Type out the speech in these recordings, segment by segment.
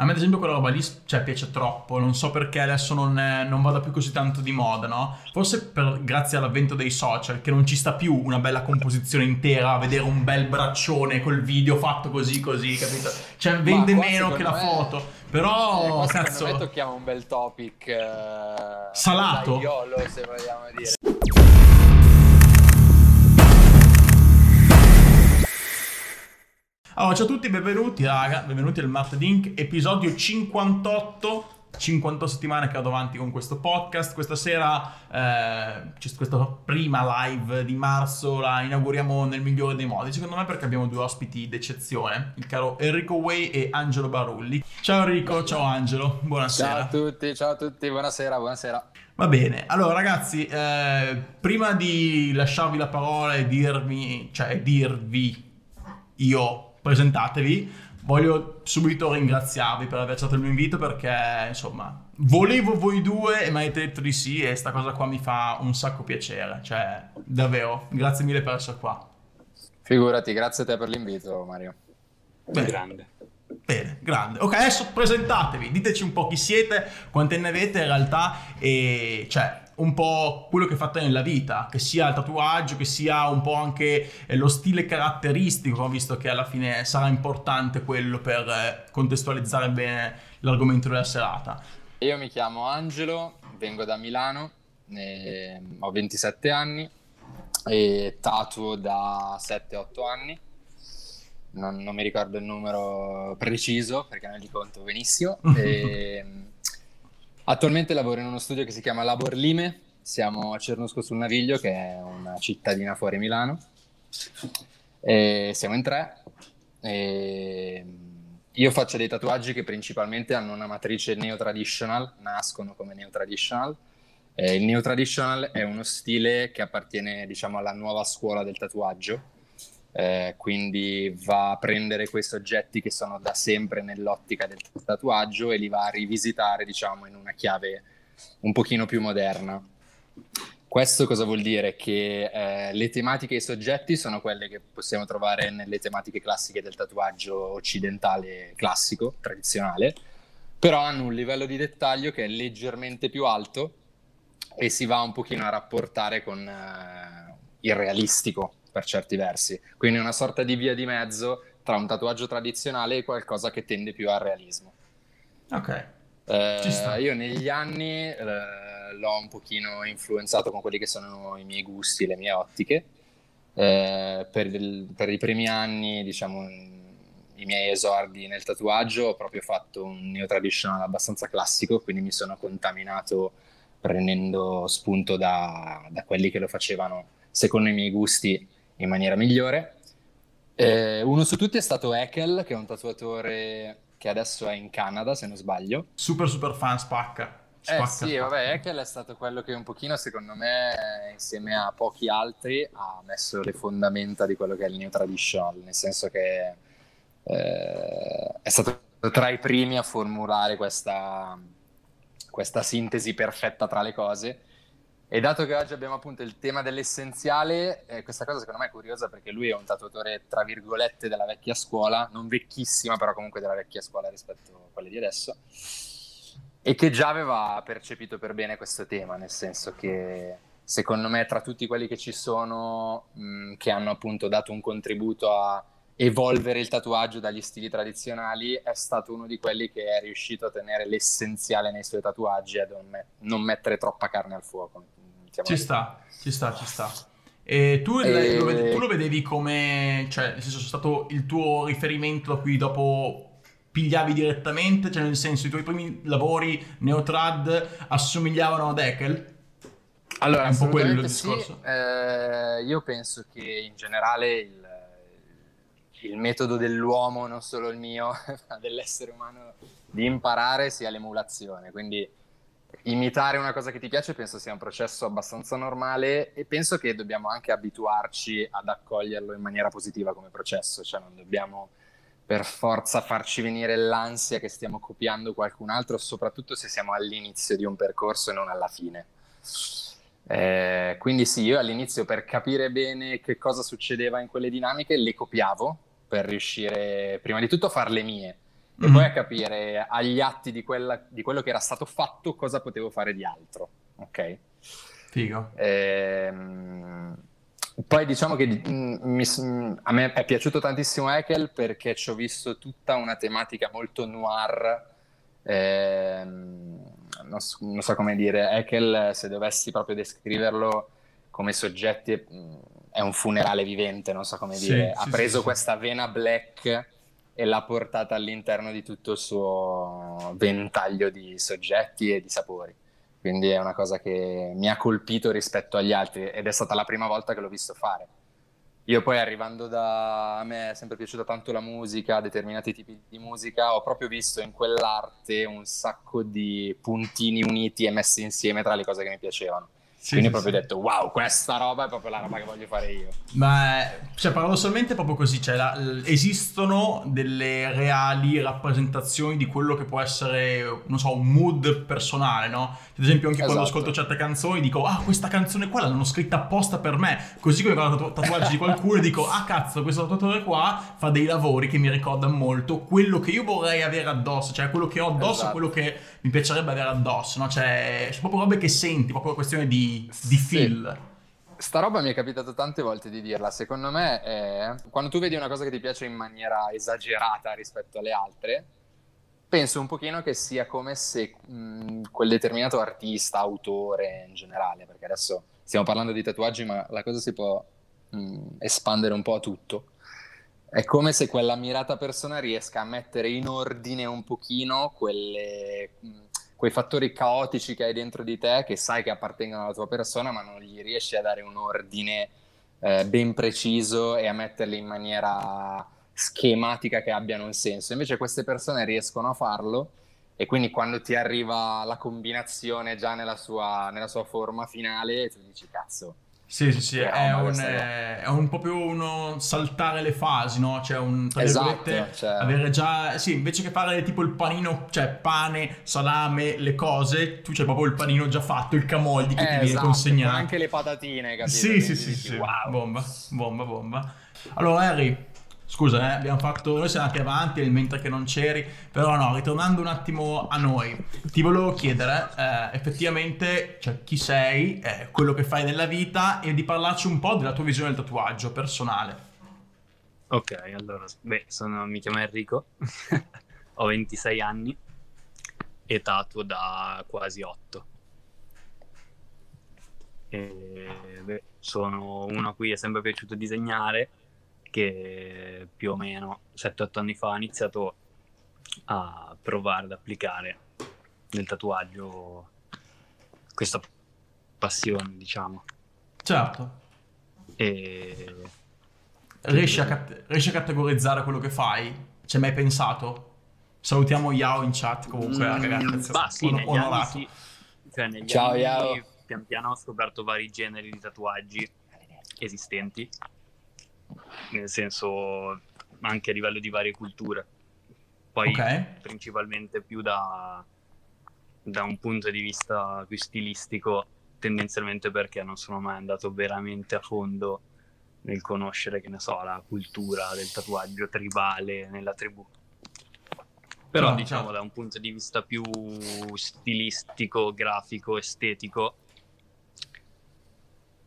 A me ad esempio quella roba lì cioè, piace troppo, non so perché adesso non, è, non, vada più così tanto di moda, no? Forse per, grazie all'avvento dei social, che non ci sta più una bella composizione intera, vedere un bel braccione col video fatto così così, capito? Cioè vende meno che la me... foto, però eh, cazzo... me tocchiamo un bel topic... Eh, Salato. Iolo, se vogliamo dire. Allora, ciao a tutti, benvenuti raga, benvenuti al Martedink, episodio 58, 50 settimane che vado avanti con questo podcast. Questa sera eh, c'è questa prima live di marzo, la inauguriamo nel migliore dei modi, secondo me perché abbiamo due ospiti d'eccezione, il caro Enrico Way e Angelo Barulli. Ciao Enrico, ciao Angelo, buonasera. Ciao a tutti, ciao a tutti, buonasera, buonasera. Va bene, allora ragazzi, eh, prima di lasciarvi la parola e dirvi, cioè dirvi io presentatevi. Voglio subito ringraziarvi per aver accettato il mio invito perché, insomma, volevo voi due e mi avete detto di sì e sta cosa qua mi fa un sacco piacere. Cioè, davvero, grazie mille per essere qua. Figurati, grazie a te per l'invito, Mario. Bene. Grande. Bene, grande. Ok, adesso presentatevi, diteci un po' chi siete, quante ne avete in realtà e, cioè, un po' quello che fate nella vita, che sia il tatuaggio, che sia un po' anche eh, lo stile caratteristico, visto che alla fine sarà importante quello per eh, contestualizzare bene l'argomento della serata. Io mi chiamo Angelo, vengo da Milano, ho 27 anni e tatuo da 7-8 anni. Non, non, mi ricordo il numero preciso perché non li conto benissimo. e, Attualmente lavoro in uno studio che si chiama Labor Lime, siamo a Cernusco sul Naviglio, che è una cittadina fuori Milano. E siamo in tre. E io faccio dei tatuaggi che principalmente hanno una matrice neo-traditional, nascono come neo-traditional. Eh, il neo-traditional è uno stile che appartiene, diciamo, alla nuova scuola del tatuaggio, eh, quindi va a prendere questi oggetti che sono da sempre nell'ottica del tatuaggio e li va a rivisitare, diciamo, in una chiave un pochino più moderna. Questo cosa vuol dire? Che eh, le tematiche e i soggetti sono quelle che possiamo trovare nelle tematiche classiche del tatuaggio occidentale classico, tradizionale, però hanno un livello di dettaglio che è leggermente più alto e si va un pochino a rapportare con eh, il realistico, per certi versi. Quindi una sorta di via di mezzo tra un tatuaggio tradizionale e qualcosa che tende più al realismo. Ok. Eh, io negli anni eh, l'ho un pochino influenzato con quelli che sono i miei gusti, le mie ottiche. Eh, per, il, per, i primi anni, diciamo, i miei esordi nel tatuaggio, ho proprio fatto un neo traditional abbastanza classico, quindi mi sono contaminato prendendo spunto da, da quelli che lo facevano secondo i miei gusti in maniera migliore. Eh, uno su tutti è stato Ekel, che è un tatuatore che adesso è in Canada, se non sbaglio. Super, super fan, spacca. spacca eh sì, spacca. vabbè, Ekel è stato quello che un pochino, secondo me, insieme a pochi altri, ha messo le fondamenta di quello che è il New Traditional, nel senso che eh, è stato tra i primi a formulare questa, questa sintesi perfetta tra le cose e dato che oggi abbiamo appunto il tema dell'essenziale, eh, questa cosa secondo me è curiosa perché lui è un tatuatore, tra virgolette, della vecchia scuola, non vecchissima, però comunque della vecchia scuola rispetto a quelle di adesso, e che già aveva percepito per bene questo tema, nel senso che secondo me tra tutti quelli che ci sono, mh, che hanno appunto dato un contributo a evolvere il tatuaggio dagli stili tradizionali, è stato uno di quelli che è riuscito a tenere l'essenziale nei suoi tatuaggi e a non, met- non mettere troppa carne al fuoco ci sta, ci sta, ci sta. E tu, e... Lo, vedevi, tu lo vedevi come, cioè, nel senso, è stato il tuo riferimento da cui dopo pigliavi direttamente, cioè nel senso i tuoi primi lavori neotrad assomigliavano a Deckel? Allora, è un po' quello il discorso. Sì. Eh, io penso che in generale il, il, metodo dell'uomo, non solo il mio, ma dell'essere umano, di imparare sia l'emulazione. Quindi imitare una cosa che ti piace penso sia un processo abbastanza normale e penso che dobbiamo anche abituarci ad accoglierlo in maniera positiva come processo, cioè non dobbiamo per forza farci venire l'ansia che stiamo copiando qualcun altro, soprattutto se siamo all'inizio di un percorso e non alla fine. Eh, quindi sì, io all'inizio per capire bene che cosa succedeva in quelle dinamiche le copiavo per riuscire prima di tutto a farle mie e mm. poi a capire agli atti di, quella, di, quello che era stato fatto cosa potevo fare di altro. Ok? Figo. Ehm, poi diciamo che mm, mi, a me è piaciuto tantissimo Ekel perché ci ho visto tutta una tematica molto noir. Ehm, non, so, non, so, come dire, Ekel, se dovessi proprio descriverlo come soggetti, mm, è un funerale vivente, non so come dire. Sì, ha sì, preso sì, questa vena black e l'ha portata all'interno di tutto il suo ventaglio di soggetti e di sapori. Quindi è una cosa che mi ha colpito rispetto agli altri ed è stata la prima volta che l'ho visto fare. Io poi arrivando da... a me è sempre piaciuta tanto la musica, determinati tipi di musica, ho proprio visto in quell'arte un sacco di puntini uniti e messi insieme tra le cose che mi piacevano. Sì, Quindi ho proprio sì. detto, wow, questa roba è proprio la roba che voglio fare io. Ma, cioè, paradossalmente è proprio così, cioè, la, esistono delle reali rappresentazioni di quello che può essere, non so, un mood personale, no? Ad esempio anche esatto. quando ascolto certe canzoni dico, ah, questa canzone qua l'hanno scritta apposta per me. Così come quando tatu- tatuaggi di qualcuno dico, ah, cazzo, questo tatuatore qua fa dei lavori che mi ricordano molto quello che io vorrei avere addosso, cioè quello che ho addosso esatto. quello che mi piacerebbe avere addosso, no? Cioè, sono proprio robe che senti, proprio una questione di di, feel. Sta roba mi è capitato tante volte di dirla. Secondo me, è... quando tu vedi una cosa che ti piace in maniera esagerata rispetto alle altre, penso un pochino che sia come se mh, quel determinato artista, autore in generale, perché adesso stiamo parlando di tatuaggi, ma la cosa si può mh, espandere un po' a tutto. È come se quella mirata persona riesca a mettere in ordine un pochino quelle. Mh, quei fattori caotici che hai dentro di te, che sai che appartengono alla tua persona, ma non gli riesci a dare un ordine eh, ben preciso e a metterli in maniera schematica che abbiano un senso. Invece queste persone riescono a farlo e quindi quando ti arriva la combinazione già nella sua, nella sua forma finale, tu dici cazzo sì, sì, sì, è un, è un, proprio uno saltare le fasi, no? Cioè un, tra esatto, cioè... avere già, sì, invece che fare tipo il panino, cioè pane, salame, le cose, tu c'hai proprio il panino già fatto, il camoldi che eh, ti viene esatto, consegnato. anche le patatine, capito? Sì, sì, sì, sì, wow. bomba, bomba, bomba. Allora Harry, Scusa, eh, abbiamo fatto, noi siamo andati avanti mentre che non c'eri, però no, ritornando un attimo a noi, ti volevo chiedere eh, effettivamente cioè, chi sei, eh, quello che fai nella vita e di parlarci un po' della tua visione del tatuaggio personale. Ok, allora, beh, sono, mi chiamo Enrico, ho 26 anni e tatuo da quasi 8. E, beh, sono uno a cui è sempre piaciuto disegnare che più o meno 7-8 anni fa ha iniziato a provare ad applicare nel tatuaggio questa passione, diciamo. Certo. E... Riesci a, cat- riesci a categorizzare quello che fai? Ci hai mai pensato? Salutiamo Yao in chat comunque, mm, ragazzi. Bah, sì, negli. Anni, sì. Cioè, negli Ciao anni, Yao. Pian piano ho scoperto vari generi di tatuaggi esistenti nel senso anche a livello di varie culture. Poi okay. principalmente più da, da un punto di vista più stilistico, tendenzialmente perché non sono mai andato veramente a fondo nel conoscere, che ne so, la cultura del tatuaggio tribale nella tribù. Però no, diciamo certo. da un punto di vista più stilistico, grafico, estetico,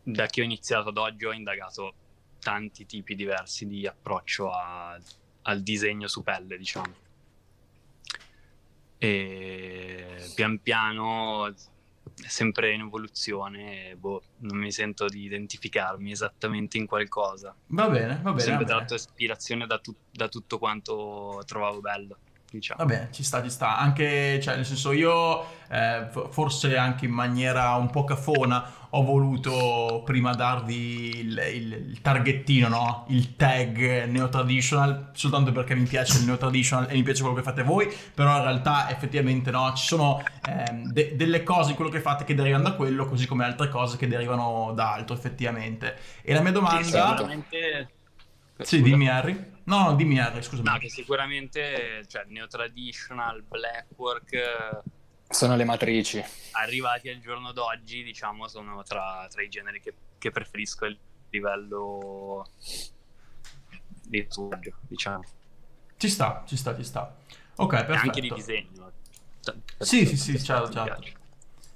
da che ho iniziato ad oggi ho indagato tanti tipi diversi di approccio a, al disegno su pelle, diciamo. E pian piano, sempre in evoluzione, boh, non mi sento di identificarmi esattamente in qualcosa. Va bene, va bene. Ho sempre tratto ispirazione da, tu- da tutto quanto trovavo bello diciamo. Vabbè, ci sta, ci sta. Anche, cioè, nel senso, io eh, forse anche in maniera un po' cafona ho voluto prima darvi il, il, il targettino, no? Il tag neo traditional, soltanto perché mi piace il neo traditional e mi piace quello che fate voi, però in realtà effettivamente no, ci sono eh, de- delle cose in quello che fate che derivano da quello, così come altre cose che derivano da altro effettivamente. E la mia domanda... Sì, sicuramente... Sì, dimmi Harry. No, no, dimmi Harry, scusami. No, che sicuramente, cioè, neo traditional, blackwork... Sono le matrici. Arrivati al giorno d'oggi, diciamo, sono tra, tra i generi che, che preferisco a livello di studio, diciamo. Ci sta, ci sta, ci sta. Ok, perfetto. E anche di disegno. Sì, sì, sì, certo, certo.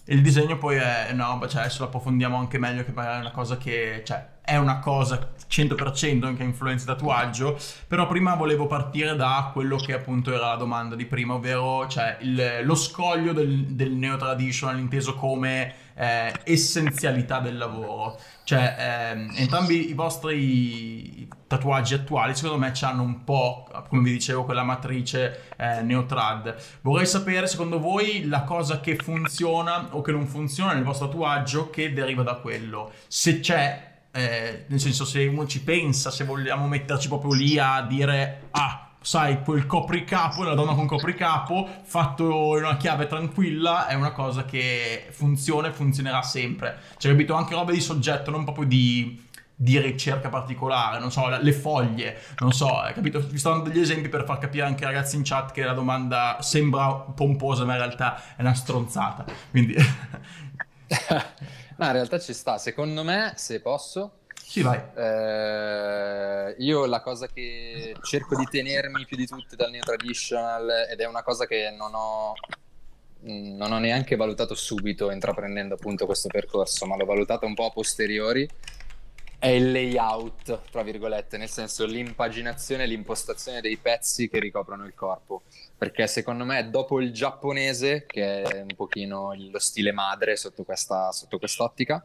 Il disegno poi è una roba, cioè adesso lo approfondiamo anche meglio, che magari è una cosa che, cioè, è una cosa 100% che influenza tatuaggio, però prima volevo partire da quello che appunto era la domanda di prima, ovvero cioè, il, lo scoglio del, del neo-traditional inteso come eh, essenzialità del lavoro. Cioè, ehm, entrambi i vostri tatuaggi attuali, secondo me, hanno un po', come vi dicevo, quella matrice eh, neotrad. Vorrei sapere, secondo voi, la cosa che funziona o che non funziona nel vostro tatuaggio che deriva da quello. Se c'è eh, nel senso se uno ci pensa, se vogliamo metterci proprio lì a dire ah sai, quel copricapo, la donna con copricapo, fatto in una chiave tranquilla, è una cosa che funziona e funzionerà sempre. Cioè, capito? Anche roba di soggetto, non proprio di, di ricerca particolare, non so, le foglie, non so, capito? Vi sto dando degli esempi per far capire anche ai ragazzi in chat che la domanda sembra pomposa, ma in realtà è una stronzata. Quindi... no, in realtà ci sta. Secondo me, se posso, sì, vai. Eh, io la cosa che cerco di tenermi più di tutte dal Neo Traditional ed è una cosa che non ho, non ho neanche valutato subito intraprendendo appunto questo percorso, ma l'ho valutato un po' a posteriori, è il layout, tra virgolette, nel senso l'impaginazione, l'impostazione dei pezzi che ricoprono il corpo. Perché secondo me dopo il giapponese, che è un pochino lo stile madre sotto, questa, sotto quest'ottica,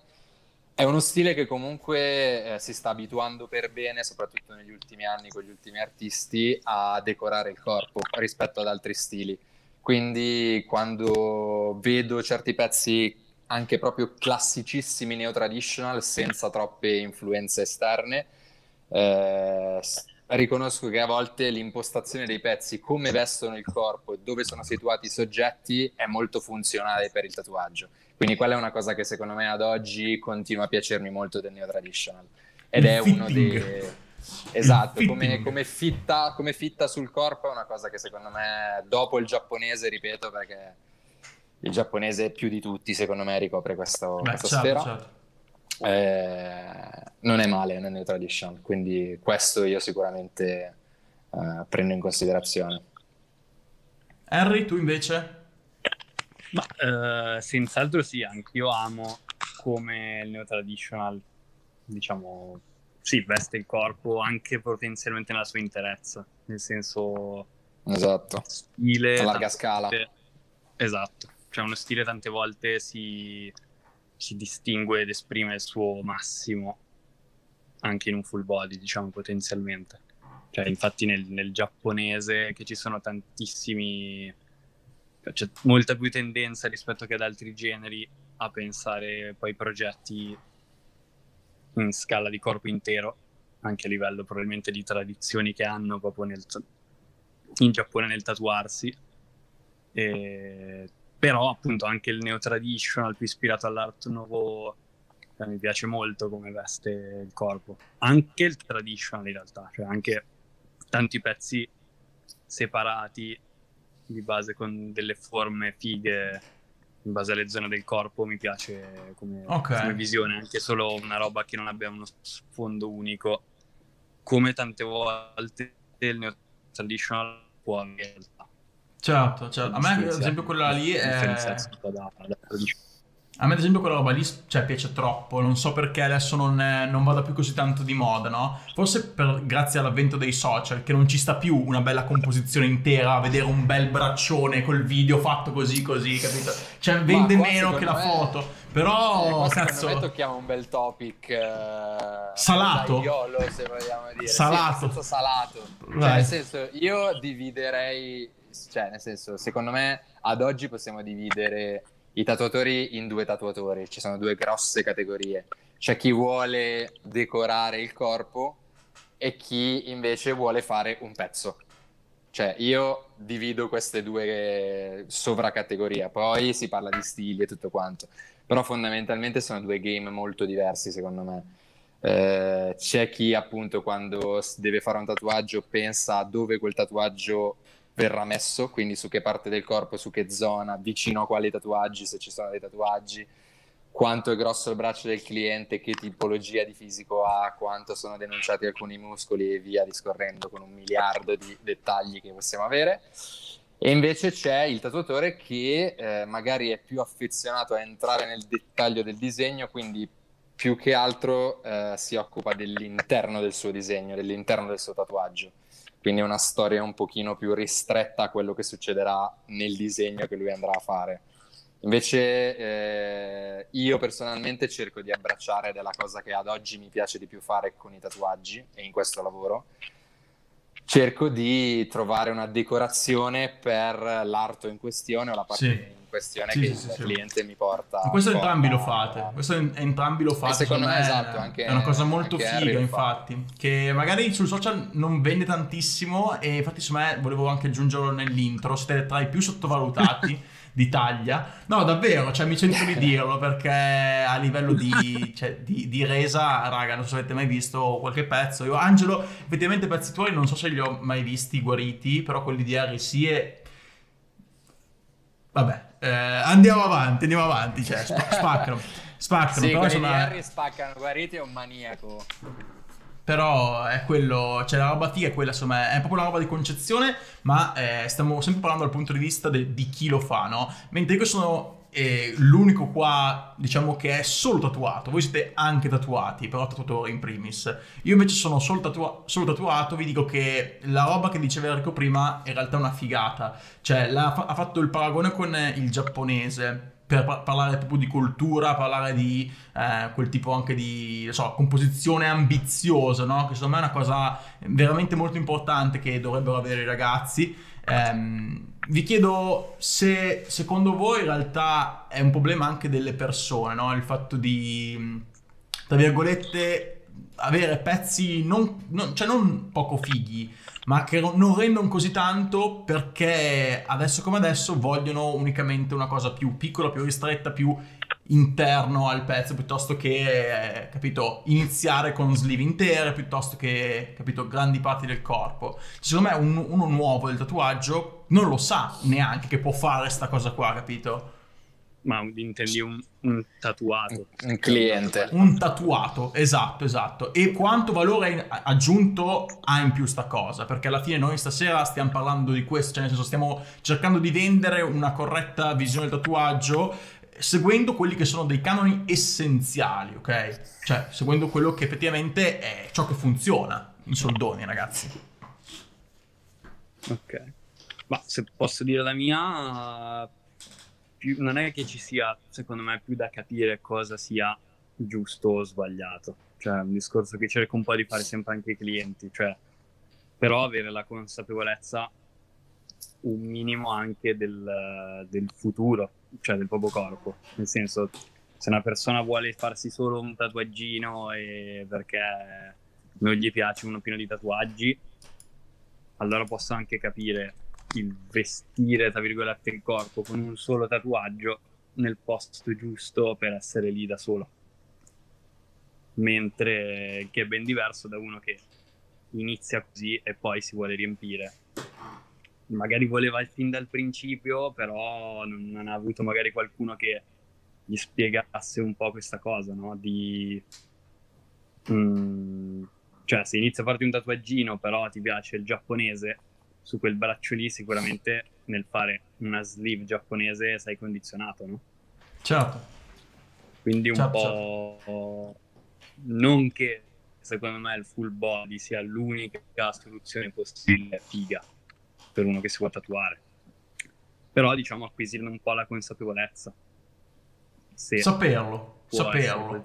è uno stile che comunque eh, si sta abituando per bene, soprattutto negli ultimi anni con gli ultimi artisti, a decorare il corpo rispetto ad altri stili. Quindi quando vedo certi pezzi anche proprio classicissimi neo-traditional, senza troppe influenze esterne, eh, riconosco che a volte l'impostazione dei pezzi, come vestono il corpo e dove sono situati i soggetti, è molto funzionale per il tatuaggio. Quindi quella è una cosa che secondo me ad oggi continua a piacermi molto del neo traditional. Ed il è fitting. uno dei... Esatto, come, come, fitta, come, fitta, sul corpo è una cosa che secondo me, dopo il giapponese, ripeto, perché il giapponese più di tutti, secondo me, ricopre questo, Beh, questa certo, sfera. Certo. Eh, non è male nel New Tradition, quindi questo io sicuramente eh, prendo in considerazione. Henry, tu invece? Ma, eh, senz'altro sì, anch'io amo come il neo traditional, diciamo, sì, veste il corpo anche potenzialmente nella sua interezza, nel senso... Esatto, stile... A larga scala. Esatto, cioè uno stile tante volte si, si distingue ed esprime il suo massimo anche in un full body, diciamo, potenzialmente. Cioè, infatti nel, nel giapponese che ci sono tantissimi c'è molta più tendenza rispetto che ad altri generi a pensare poi progetti in scala di corpo intero, anche a livello probabilmente di tradizioni che hanno proprio nel, in Giappone nel tatuarsi. E, però appunto anche il neo traditional più ispirato all'art nuovo cioè, mi piace molto come veste il corpo. Anche il traditional in realtà, cioè anche tanti pezzi separati di base con delle forme fighe in base alle zone del corpo mi piace come, okay. come visione, anche solo una roba che non abbia uno sfondo unico, come tante volte il neo traditional può avere. Certo, certo. A me ad esempio quella lì è... A me ad esempio quella roba lì cioè, piace troppo, non so perché adesso non, è, non vada più così tanto di moda, no? Forse per, grazie all'avvento dei social, che non ci sta più una bella composizione intera, vedere un bel braccione col video fatto così così, capito? Cioè vende meno che la me... foto, però eh, cazzo... Me tocchiamo un bel topic... Uh, salato. Iolo, se vogliamo dire. Salato. Sì, salato. Cioè, nel senso, io dividerei... Cioè, nel senso, secondo me ad oggi possiamo dividere i tatuatori in due tatuatori, ci sono due grosse categorie. C'è chi vuole decorare il corpo e chi invece vuole fare un pezzo. Cioè, io divido queste due sovracategorie, poi si parla di stili e tutto quanto, però fondamentalmente sono due game molto diversi secondo me. Eh, c'è chi appunto quando deve fare un tatuaggio pensa a dove quel tatuaggio verrà messo, quindi su che parte del corpo, su che zona, vicino a quali tatuaggi, se ci sono dei tatuaggi, quanto è grosso il braccio del cliente, che tipologia di fisico ha, quanto sono denunciati alcuni muscoli e via discorrendo con un miliardo di dettagli che possiamo avere. E invece c'è il tatuatore che eh, magari è più affezionato a entrare nel dettaglio del disegno, quindi più che altro eh, si occupa dell'interno del suo disegno, dell'interno del suo tatuaggio. Quindi è una storia un pochino più ristretta a quello che succederà nel disegno che lui andrà a fare. Invece eh, io personalmente cerco di abbracciare della cosa che ad oggi mi piace di più fare con i tatuaggi e in questo lavoro. Cerco di trovare una decorazione per l'arto in questione o la parte sì questione sì, che sì, il sì, cliente mi porta. questo porta entrambi lo fate, questo entrambi lo fate. secondo me, esatto, anche, è una cosa molto figa, infatti, che magari sul social non vende tantissimo e infatti secondo me volevo anche aggiungerlo nell'intro, siete tra i più sottovalutati. d'Italia. No, davvero, cioè, mi sento di dirlo perché a livello di, cioè, di, di, resa, raga, non so se avete mai visto qualche pezzo. Io, Angelo, effettivamente pezzi tuoi non so se li ho mai visti guariti, però quelli di Harry sì e... Vabbè, eh, andiamo avanti, andiamo avanti, cioè, spaccano. Spaccano, sì, però insomma... Harry spaccano, guariti è un maniaco. Però è quello, cioè la roba figa è quella, insomma, è proprio una roba di concezione, ma eh, stiamo sempre parlando dal punto di vista de, di chi lo fa, no? Mentre io sono è l'unico qua, diciamo, che è solo tatuato. Voi siete anche tatuati, però tatuatore in primis. Io invece sono solo, tatua- solo tatuato, vi dico che la roba che diceva Enrico prima è in realtà una figata. Cioè, fa- ha fatto il paragone con il giapponese per par- parlare proprio di cultura, parlare di eh, quel tipo anche di so, composizione ambiziosa, no? Che secondo me è una cosa veramente molto importante che dovrebbero avere i ragazzi. Ehm, vi chiedo se secondo voi in realtà è un problema anche delle persone, no? il fatto di, tra virgolette, avere pezzi non, non, cioè non poco fighi, ma che non rendono così tanto perché adesso come adesso vogliono unicamente una cosa più piccola, più ristretta, più interno al pezzo piuttosto che, eh, capito, iniziare con sleeve intere piuttosto che, capito, grandi parti del corpo. Secondo me un, uno nuovo del tatuaggio non lo sa neanche che può fare sta cosa qua, capito? Ma intendi un, un, tatuato? Un cliente. Un tatuato, esatto, esatto. E quanto valore aggiunto ha in più sta cosa? Perché alla fine noi stasera stiamo parlando di questo, cioè nel senso stiamo cercando di vendere una corretta visione del tatuaggio seguendo quelli che sono dei canoni essenziali, ok? Cioè, seguendo quello che effettivamente è ciò che funziona in soldoni, ragazzi. Ok. Ma se posso dire la mia, più, non è che ci sia, secondo me, più da capire cosa sia giusto o sbagliato. Cioè, è un discorso che cerco un po' di fare sempre anche ai clienti, cioè, però avere la consapevolezza un minimo anche del, del futuro cioè del proprio corpo. Nel senso, se una persona vuole farsi solo un tatuaggino perché non gli piace uno pieno di tatuaggi, allora posso anche capire il vestire, tra virgolette, il corpo con un solo tatuaggio nel posto giusto per essere lì da solo. Mentre che è ben diverso da uno che inizia così e poi si vuole riempire magari voleva il fin dal principio, però non, non, ha avuto magari qualcuno che gli spiegasse un po' questa cosa, no? Di... Mm, cioè, se inizia a farti un tatuaggino, però ti piace il giapponese, su quel braccio lì sicuramente nel fare una sleeve giapponese sei condizionato, no? Certo. Quindi un certo, po'... Certo. Non che secondo me il full body sia l'unica soluzione possibile figa per uno che si vuole tatuare. Però diciamo acquisire un po' la consapevolezza. Se saperlo, saperlo.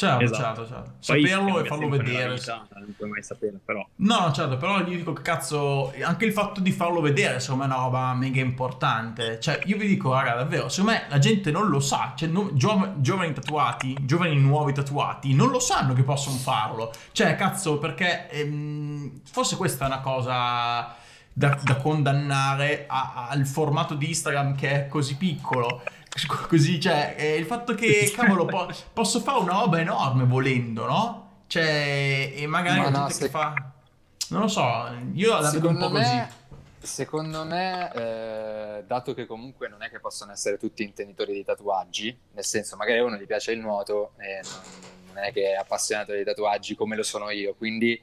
Certo, esatto. certo, certo. Saperlo e farlo vedere. Vita, non puoi mai sapere, però. No, certo, però io dico che cazzo, anche il fatto di farlo vedere, secondo me è una roba mega importante. Cioè, io vi dico, raga, davvero, secondo me la gente non lo sa. Cioè, no, giov- giovani tatuati, giovani nuovi tatuati, non lo sanno che possono farlo. Cioè, cazzo, perché ehm, forse questa è una cosa da, da condannare a, al formato di Instagram che è così piccolo. Così, cioè, eh, il fatto che, cavolo, po- posso fare una roba enorme volendo, no? Cioè, e magari Ma no, se... fa... Non lo so, io la vedo un po' me... così. Secondo me, eh, dato che comunque non è che possono essere tutti intenditori di tatuaggi, nel senso, magari a uno gli piace il nuoto e non, non è che è appassionato di tatuaggi come lo sono io, quindi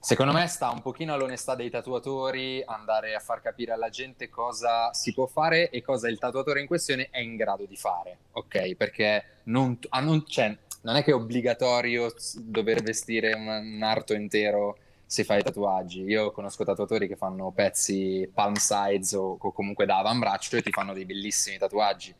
Secondo me sta un pochino all'onestà dei tatuatori andare a far capire alla gente cosa si può fare e cosa il tatuatore in questione è in grado di fare, ok? Perché non, ah, non, cioè, non è che è obbligatorio dover vestire un, un arto intero se fai tatuaggi. Io conosco tatuatori che fanno pezzi palm size o, o comunque da avambraccio e ti fanno dei bellissimi tatuaggi.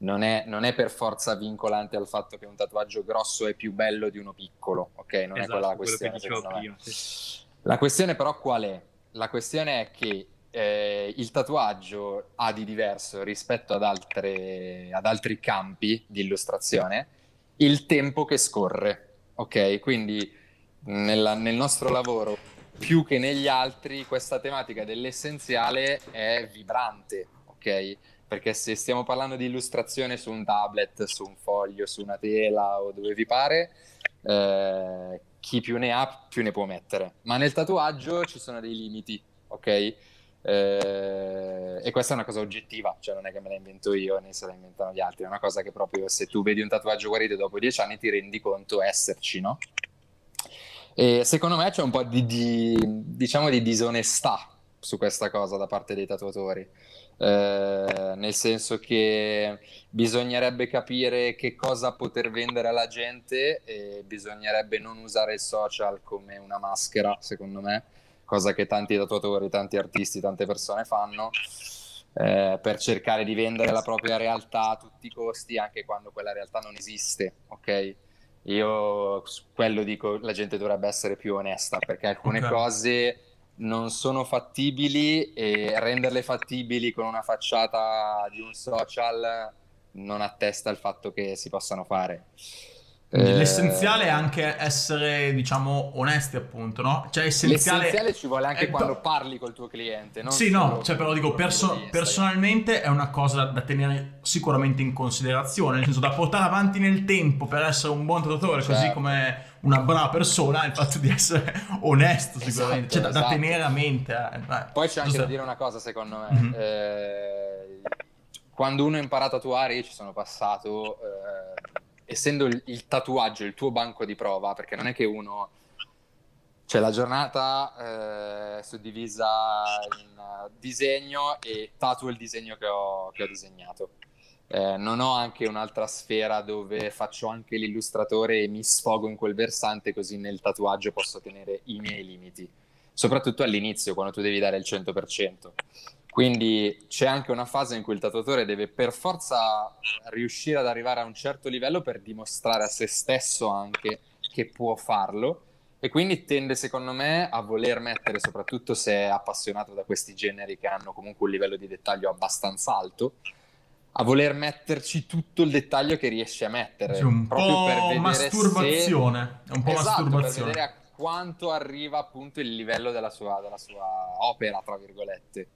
Non è, non è, per forza vincolante al fatto che un tatuaggio grosso è più bello di uno piccolo, ok? Non esatto, è quella la questione. Prima, sì. La questione però qual è? La questione è che eh, il tatuaggio ha di diverso rispetto ad, altre, ad altri campi di illustrazione il tempo che scorre, ok? Quindi nella, nel nostro lavoro, più che negli altri, questa tematica dell'essenziale è vibrante, ok? Perché se stiamo parlando di illustrazione su un tablet, su un foglio, su una tela o dove vi pare, eh, chi più ne ha più ne può mettere. Ma nel tatuaggio ci sono dei limiti, ok? Eh, e questa è una cosa oggettiva, cioè non è che me la invento io né se la inventano gli altri, è una cosa che proprio se tu vedi un tatuaggio guarito dopo dieci anni ti rendi conto esserci, no? E secondo me c'è un po' di, di, diciamo di disonestà su questa cosa da parte dei tatuatori. Eh, nel senso che bisognerebbe capire che cosa poter vendere alla gente e bisognerebbe non usare il social come una maschera, secondo me, cosa che tanti tatuatori, tanti artisti, tante persone fanno. Eh, per cercare di vendere la propria realtà a tutti i costi, anche quando quella realtà non esiste, ok? Io quello dico la gente dovrebbe essere più onesta perché alcune okay. cose non sono fattibili e renderle fattibili con una facciata di un social non attesta il fatto che si possano fare. Eh, l'essenziale è anche essere, diciamo, onesti, appunto, no? Cioè, essenziale... L'essenziale ci vuole anche è... quando parli col tuo cliente, no? Sì, no, cioè, però dico, perso- personalmente è una cosa da tenere sicuramente in considerazione, nel senso da portare avanti nel tempo per essere un buon trattatore, certo. così come una brava persona, il fatto di essere onesto sicuramente, esatto, cioè da, esatto. da, tenere a mente. Eh. Poi c'è anche da dire una cosa, secondo me. Mm-hmm. Eh, quando uno ha imparato a tatuare, io ci sono passato... Eh, essendo il, il, tatuaggio il tuo banco di prova, perché non è che uno... Cioè la giornata eh, suddivisa in uh, disegno e tatuo il disegno che ho, che ho disegnato. Eh, non ho anche un'altra sfera dove faccio anche l'illustratore e mi sfogo in quel versante, così nel tatuaggio posso tenere i miei limiti. Soprattutto all'inizio, quando tu devi dare il 100%. Quindi c'è anche una fase in cui il tatuatore deve per forza riuscire ad arrivare a un certo livello per dimostrare a se stesso anche che può farlo e quindi tende secondo me a voler mettere, soprattutto se è appassionato da questi generi che hanno comunque un livello di dettaglio abbastanza alto, a voler metterci tutto il dettaglio che riesce a mettere. Sì, un po' per masturbazione. Se... Un po' esatto, masturbazione. per vedere a quanto arriva appunto il livello della sua, della sua opera, tra virgolette.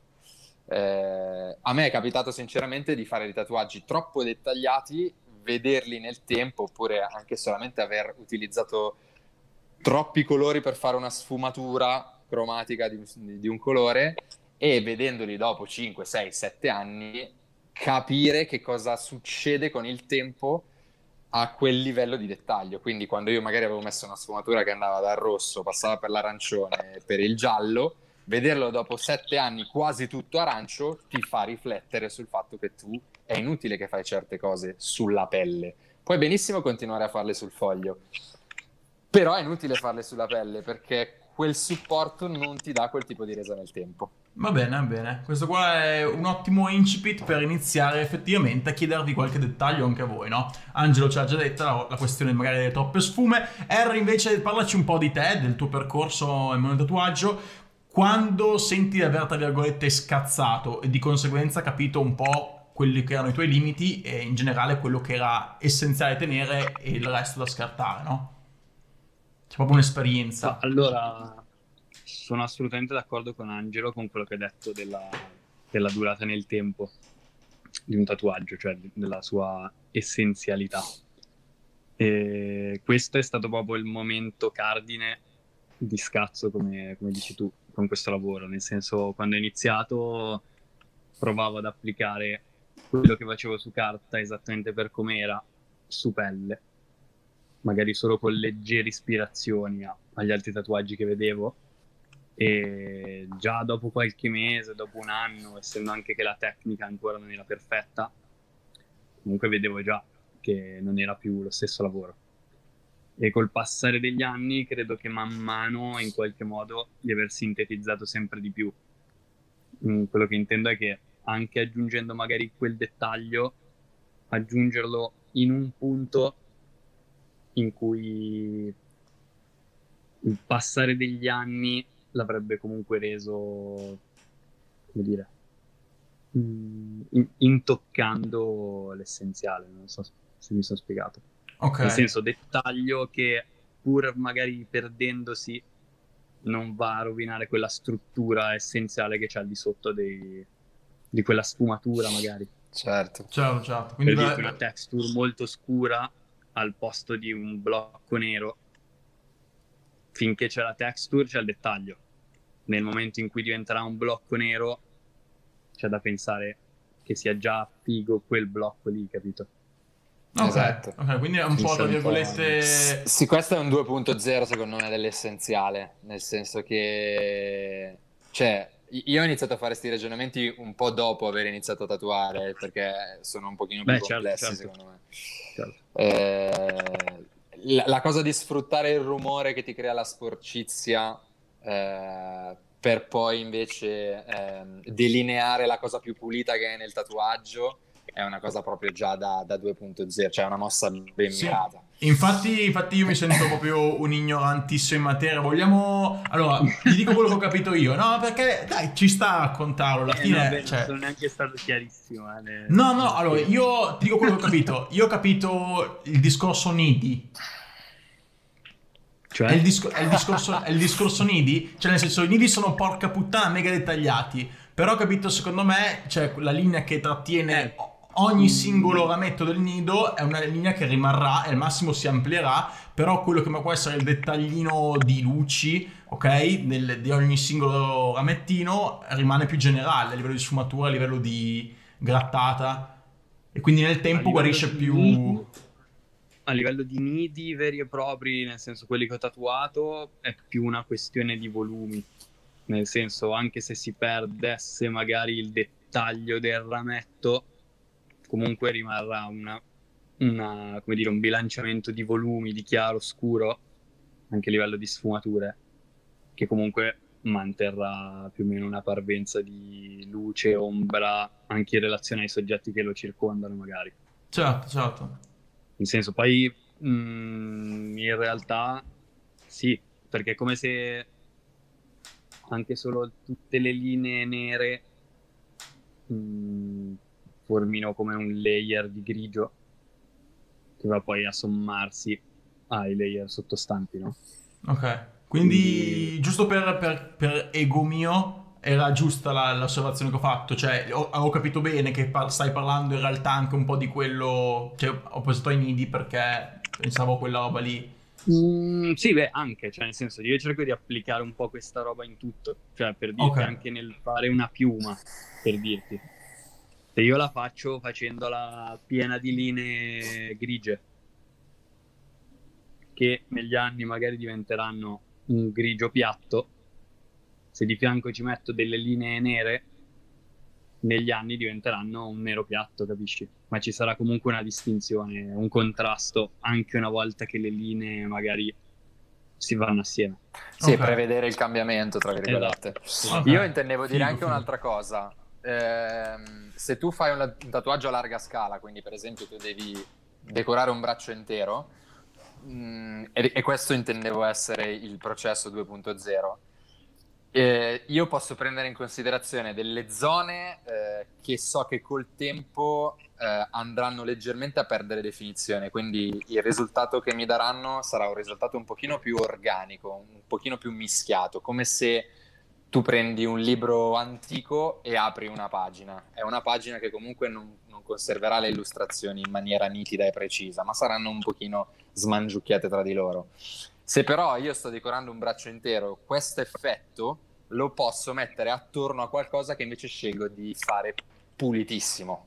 Eh, a me è capitato sinceramente di fare dei tatuaggi troppo dettagliati, vederli nel tempo oppure anche solamente aver utilizzato troppi colori per fare una sfumatura cromatica di, di un colore e vedendoli dopo 5, 6, 7 anni capire che cosa succede con il tempo a quel livello di dettaglio. Quindi quando io magari avevo messo una sfumatura che andava dal rosso, passava per l'arancione, per il giallo, vederlo dopo sette anni quasi tutto arancio ti fa riflettere sul fatto che tu è inutile che fai certe cose sulla pelle. Puoi benissimo continuare a farle sul foglio, però è inutile farle sulla pelle perché quel supporto non ti dà quel tipo di resa nel tempo. Va bene, va bene. Questo qua è un ottimo incipit per iniziare effettivamente a chiedervi qualche dettaglio anche a voi, no? Angelo ci ha già detto la, la questione magari delle troppe sfume. Harry invece parlaci un po' di te, del tuo percorso nel mondo tatuaggio quando senti di aver, tra virgolette, scazzato e di conseguenza capito un po' quelli che erano i tuoi limiti e in generale quello che era essenziale tenere e il resto da scartare, no? C'è proprio un'esperienza. Allora, sono assolutamente d'accordo con Angelo con quello che hai detto della, della durata nel tempo di un tatuaggio, cioè della sua essenzialità. E questo è stato proprio il momento cardine di scazzo, come, come dici tu con questo lavoro, nel senso quando ho iniziato provavo ad applicare quello che facevo su carta esattamente per com'era su pelle, magari solo con leggere ispirazioni a, agli altri tatuaggi che vedevo e già dopo qualche mese, dopo un anno, essendo anche che la tecnica ancora non era perfetta, comunque vedevo già che non era più lo stesso lavoro. E col passare degli anni credo che man mano, in qualche modo, di aver sintetizzato sempre di più. Mm, quello che intendo è che anche aggiungendo magari quel dettaglio, aggiungerlo in un punto in cui il passare degli anni l'avrebbe comunque reso, come dire, mm, intoccando l'essenziale, non so se mi sono spiegato. Okay. Nel senso, dettaglio che pur magari perdendosi non va a rovinare quella struttura essenziale che c'è al di sotto dei, di quella sfumatura magari. Certo. Certo, certo. Quindi per una texture molto scura al posto di un blocco nero. Finché c'è la texture c'è il dettaglio. Nel momento in cui diventerà un blocco nero c'è da pensare che sia già figo quel blocco lì, capito? Okay, esatto. ok, quindi è un po' tra virgolette. Sì, questo è un 2.0 secondo me dell'essenziale, nel senso che cioè io ho iniziato a fare questi ragionamenti un po' dopo aver iniziato a tatuare perché sono un pochino più Beh, certo, complessi certo. secondo me. Certo. Eh, la, la, cosa di sfruttare il rumore che ti crea la sporcizia eh, per poi invece eh, delineare la cosa più pulita che è nel tatuaggio è una cosa proprio già da, da 2.0, cioè una mossa ben sì. mirata. Infatti, infatti io mi sento proprio un ignorantissimo in materia. Vogliamo... Allora, ti dico quello che ho capito io. No, perché dai, ci sta a raccontarlo. Alla eh, fine... No, cioè... Non sono neanche stato chiarissimo. Eh. No, no, allora, io ti dico quello che ho capito. Io ho capito il discorso Nidi. Cioè? È il, discor- è, il discorso, è il discorso Nidi? Cioè, nel senso, i Nidi sono porca puttana mega dettagliati. Però ho capito, secondo me, cioè, la linea che trattiene eh ogni singolo rametto del nido è una linea che rimarrà e al massimo si amplierà, però quello che può essere il dettaglino di luci, ok, nel, di ogni singolo ramettino rimane più generale a livello di sfumatura, a livello di grattata e quindi nel tempo guarisce più... Nidi, a livello di nidi veri e propri, nel senso quelli che ho tatuato, è più una questione di volumi. Nel senso, anche se si perdesse magari il dettaglio del rametto, comunque rimarrà una, una, dire, un bilanciamento di volumi, di chiaro, scuro, anche a livello di sfumature, che comunque manterrà più o meno una parvenza di luce, ombra, anche in relazione ai soggetti che lo circondano magari. Certo, certo. In senso, poi mh, mm, in realtà sì, perché è come se anche solo tutte le linee nere mh, mm, formino come un layer di grigio che va poi a sommarsi ai layer sottostanti, no? Ok, quindi, quindi... giusto per, per, per, ego mio era giusta la, l'osservazione che ho fatto, cioè ho, ho capito bene che par- stai parlando in realtà anche un po' di quello, cioè ho pensato ai nidi perché pensavo a quella roba lì. Mm, sì, beh, anche, cioè nel senso io cerco di applicare un po' questa roba in tutto, cioè per dirti okay. anche nel fare una piuma, per dirti. Se io la faccio facendola piena di linee grigie, che negli anni magari diventeranno un grigio piatto, se di fianco ci metto delle linee nere, negli anni diventeranno un nero piatto, capisci? Ma ci sarà comunque una distinzione, un contrasto, anche una volta che le linee magari si vanno assieme. Sì, okay. prevedere il cambiamento, tra virgolette. Esatto. Okay. Io intendevo dire anche un'altra cosa ehm, se tu fai un, tatuaggio a larga scala, quindi per esempio tu devi decorare un braccio intero, mh, mm, e, e, questo intendevo essere il processo 2.0, eh, io posso prendere in considerazione delle zone eh, che so che col tempo eh, andranno leggermente a perdere definizione, quindi il risultato che mi daranno sarà un risultato un pochino più organico, un pochino più mischiato, come se tu prendi un libro antico e apri una pagina. È una pagina che comunque non, non, conserverà le illustrazioni in maniera nitida e precisa, ma saranno un pochino smangiucchiate tra di loro. Se però io sto decorando un braccio intero, questo effetto lo posso mettere attorno a qualcosa che invece scelgo di fare pulitissimo.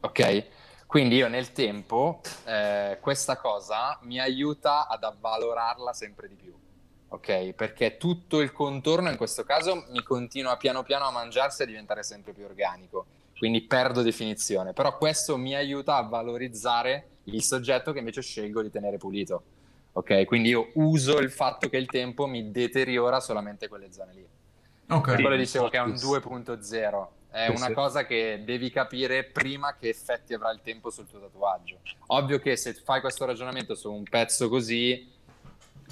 Ok? Quindi io nel tempo eh, questa cosa mi aiuta ad avvalorarla sempre di più ok? Perché tutto il contorno in questo caso mi continua piano piano a mangiarsi e a diventare sempre più organico, quindi perdo definizione, però questo mi aiuta a valorizzare il soggetto che invece scelgo di tenere pulito, ok? Quindi io uso il fatto che il tempo mi deteriora solamente quelle zone lì. Ok. Per quello dicevo che è un 2.0, è una cosa che devi capire prima che effetti avrà il tempo sul tuo tatuaggio. Ovvio che se fai questo ragionamento su un pezzo così,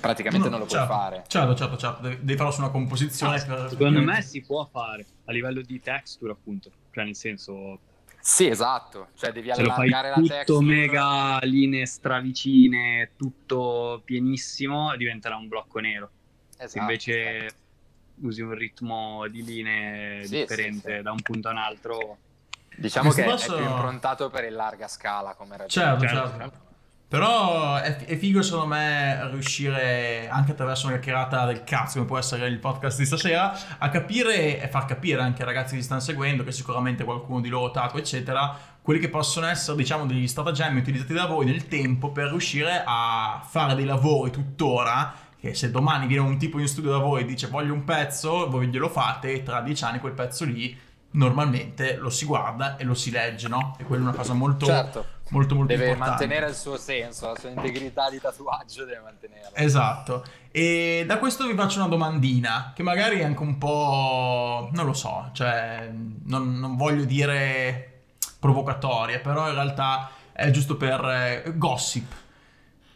praticamente no, non lo certo, puoi fare. Certo, certo, certo, devi, devi farlo su una composizione. Ah, per... Secondo me si può fare a livello di texture, appunto. Cioè, nel senso. Sì, esatto. Cioè, devi allargare la texture. Tutto mega linee stravicine, tutto pienissimo, diventerà un blocco nero. Esatto. Invece esatto. usi un ritmo di linee sì, differente sì, sì. da un punto a un altro. Diciamo che posso... è più improntato per il larga scala come ragione. Certo, certo. certo. Però è, è, figo secondo me riuscire anche attraverso una chiacchierata del cazzo come può essere il podcast di stasera a capire e far capire anche ai ragazzi che stanno seguendo che sicuramente qualcuno di loro tatua eccetera quelli che possono essere diciamo degli stratagemmi utilizzati da voi nel tempo per riuscire a fare dei lavori tuttora che se domani viene un tipo in studio da voi e dice voglio un pezzo voi glielo fate e tra dieci anni quel pezzo lì normalmente lo si guarda e lo si legge no? e quella è una cosa molto certo molto molto deve importante. mantenere il suo senso, la sua integrità di tatuaggio deve mantenerla. Esatto. E da questo vi faccio una domandina, che magari è anche un po'... non lo so, cioè non, non voglio dire provocatoria, però in realtà è giusto per eh, gossip.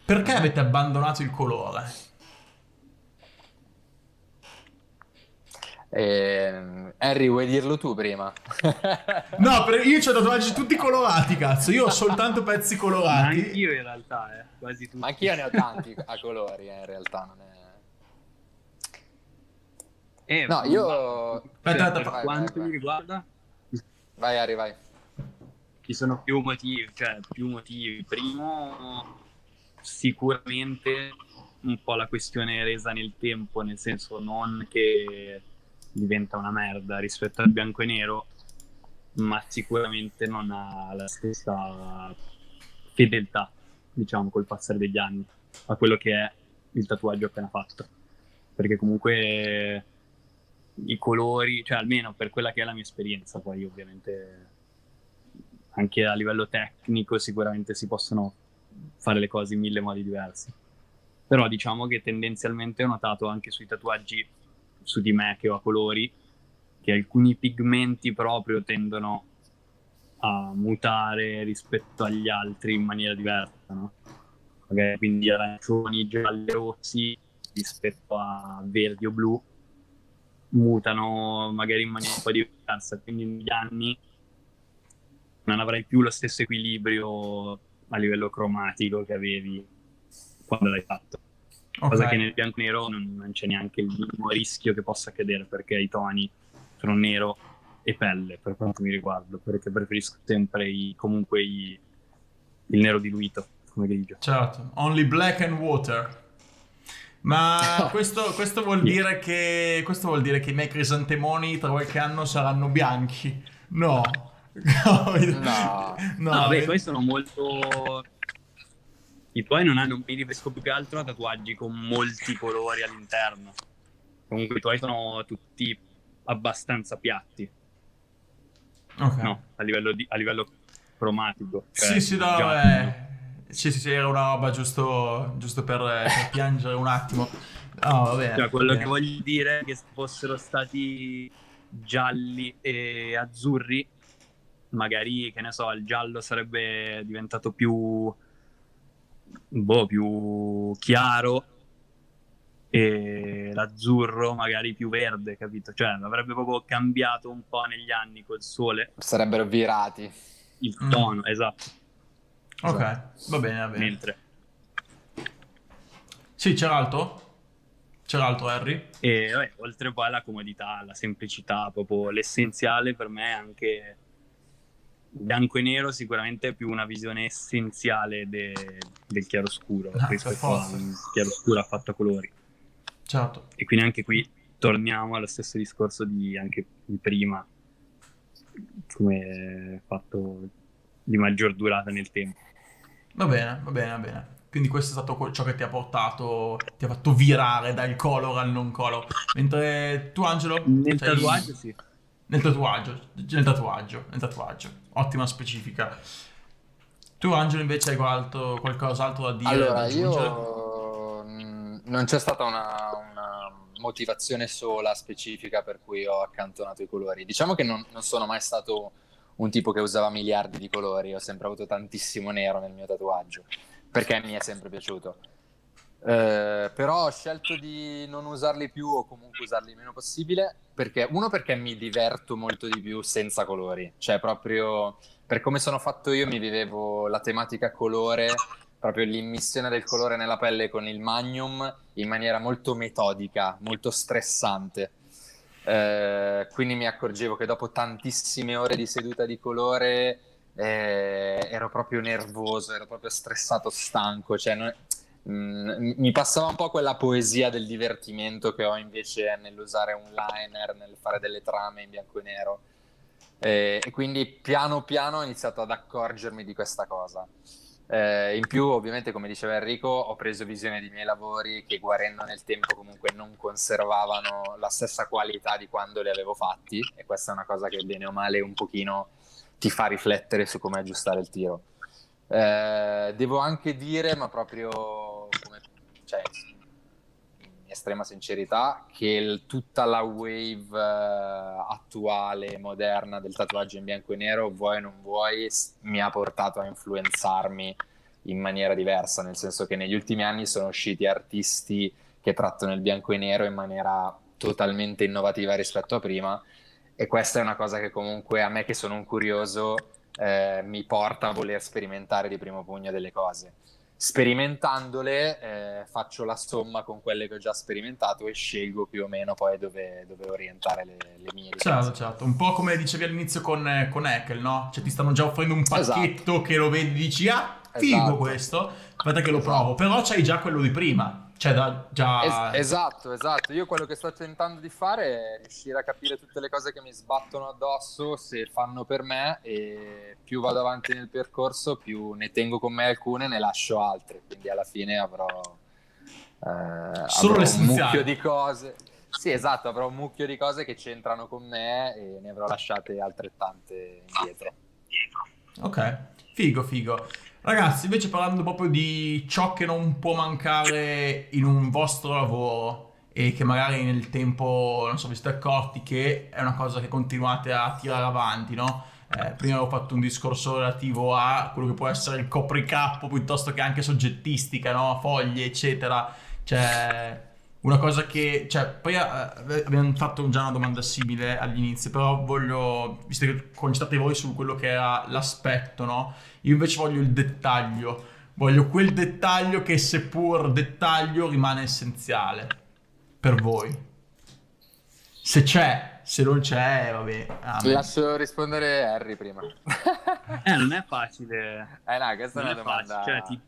Perché avete abbandonato il colore? Eh, Harry, vuoi dirlo tu prima? no, io ho tatuaggi tutti colorati, cazzo. Io ho soltanto pezzi colorati. Ma anch'io in realtà, eh. Quasi tutti. Ma anch'io ne ho tanti a colori, eh, in realtà. Non è... Eh, no, io... Aspetta, aspetta, per vai, quanto vai, mi riguarda... Vai, Harry, vai. Ci sono più motivi, cioè più motivi. Primo, sicuramente un po' la questione resa nel tempo, nel senso non che diventa una merda rispetto al bianco e nero, ma sicuramente non ha la stessa fedeltà, diciamo, col passare degli anni a quello che è il tatuaggio appena fatto. Perché comunque i colori, cioè almeno per quella che è la mia esperienza, poi ovviamente anche a livello tecnico sicuramente si possono fare le cose in mille modi diversi. Però diciamo che tendenzialmente ho notato anche sui tatuaggi su di me che ho a colori, che alcuni pigmenti proprio tendono a mutare rispetto agli altri in maniera diversa, no? Magari quindi arancioni, gialli, rossi rispetto a verdi o blu mutano magari in maniera un po' diversa, quindi negli anni non avrai più lo stesso equilibrio a livello cromatico che avevi quando l'hai fatto. Okay. Cosa che nel bianco nero non, non, c'è neanche il minimo rischio che possa accadere perché i toni sono nero e pelle per quanto mi riguarda, perché preferisco sempre i, comunque i, il nero diluito come grigio. Certo, only black and water. Ma questo, questo, vuol dire che, questo vuol dire che i miei crisantemoni tra qualche anno saranno bianchi? No. No, no. no, no beh, poi sono molto i tuoi non hanno, mi riferisco più che altro a tatuaggi con molti colori all'interno. Comunque i tuoi sono tutti abbastanza piatti. Ok. No, a livello, di, a livello cromatico. Cioè sì, sì, no, eh, sì, sì, sì, era una roba giusto, giusto per, per piangere un attimo. Oh, va bene, cioè, quello bene. che voglio dire è che se fossero stati gialli e azzurri, magari, che ne so, il giallo sarebbe diventato più boh, più chiaro e l'azzurro magari più verde, capito? Cioè avrebbe proprio cambiato un po' negli anni col sole. Sarebbero virati. Il tono, mm. esatto. Ok, esatto. va bene, va bene. Mentre... Sì, c'era altro? C'era altro, Harry? E vabbè, oltre poi alla comodità, alla semplicità, proprio l'essenziale per me è anche bianco e nero sicuramente è più una visione essenziale de, del chiaroscuro ah, rispetto a un chiaroscuro fatto a colori. Certo. E quindi anche qui torniamo allo stesso discorso di anche di prima, come fatto di maggior durata nel tempo. Va bene, va bene, va bene. Quindi questo è stato ciò che ti ha portato, ti ha fatto virare dal color al non color. Mentre tu, Angelo? Nel sei... tatuaggio, sì. Nel tatuaggio, nel tatuaggio, nel tatuaggio. Ottima specifica. Tu, Angelo, invece hai qualcosa, qualcos'altro da dire? Allora, io mm, non c'è stata una, una, motivazione sola specifica per cui ho accantonato i colori. Diciamo che non, non sono mai stato un tipo che usava miliardi di colori, ho sempre avuto tantissimo nero nel mio tatuaggio, perché mi è sempre piaciuto. Eh, però ho scelto di non usarli più o comunque usarli il meno possibile perché uno perché mi diverto molto di più senza colori. Cioè proprio per come sono fatto io mi vivevo la tematica colore proprio l'immissione del colore nella pelle con il magnum in maniera molto metodica molto stressante. Eh, quindi mi accorgevo che dopo tantissime ore di seduta di colore eh, ero proprio nervoso ero proprio stressato stanco. Cioè non Mm, mi passava un po' quella poesia del divertimento che ho invece nell'usare un liner, nel fare delle trame in bianco e nero. Eh, e quindi piano piano ho iniziato ad accorgermi di questa cosa. Eh, in più, ovviamente, come diceva Enrico, ho preso visione dei miei lavori che guarendo nel tempo comunque non conservavano la stessa qualità di quando li avevo fatti e questa è una cosa che bene o male un pochino ti fa riflettere su come aggiustare il tiro. Eh, devo anche dire, ma proprio cioè, in estrema sincerità, che il, tutta la wave uh, attuale, moderna del tatuaggio in bianco e nero, vuoi o non vuoi, mi ha portato a influenzarmi in maniera diversa, nel senso che negli ultimi anni sono usciti artisti che trattano il bianco e nero in maniera totalmente innovativa rispetto a prima e questa è una cosa che comunque a me che sono un curioso eh, mi porta a voler sperimentare di primo pugno delle cose sperimentandole eh, faccio la somma con quelle che ho già sperimentato e scelgo più o meno poi dove, dove orientare le, le mie Certo, certo, un po' come dicevi all'inizio con, con Ekel, no? Cioè ti stanno già offrendo un pacchetto esatto. che lo vedi e dici ah, figo esatto. questo, aspetta che lo esatto. provo, però c'hai già quello di prima. Cioè, da, già... Es- esatto, esatto. Io quello che sto tentando di fare è riuscire a capire tutte le cose che mi sbattono addosso, se fanno per me, e più vado avanti nel percorso, più ne tengo con me alcune e ne lascio altre. Quindi alla fine avrò, eh, Solo avrò un mucchio di cose. Sì, esatto, avrò un mucchio di cose che c'entrano con me e ne avrò lasciate altrettante indietro. Ok, figo, figo. Ragazzi, invece parlando proprio di ciò che non può mancare in un vostro lavoro e che magari nel tempo, non so, vi siete accorti che è una cosa che continuate a tirare avanti, no? Eh, prima avevo fatto un discorso relativo a quello che può essere il copricapo piuttosto che anche soggettistica, no? Foglie, eccetera. Cioè, una cosa che, cioè, poi eh, abbiamo fatto già una domanda simile all'inizio, però voglio, visto che concentrate voi su quello che era l'aspetto, no? Io invece voglio il dettaglio, voglio quel dettaglio che seppur dettaglio rimane essenziale per voi. Se c'è, se non c'è, vabbè. Amen. Lascio rispondere Harry prima. eh, non è facile. Eh no, questa non è una domanda... Cioè, ti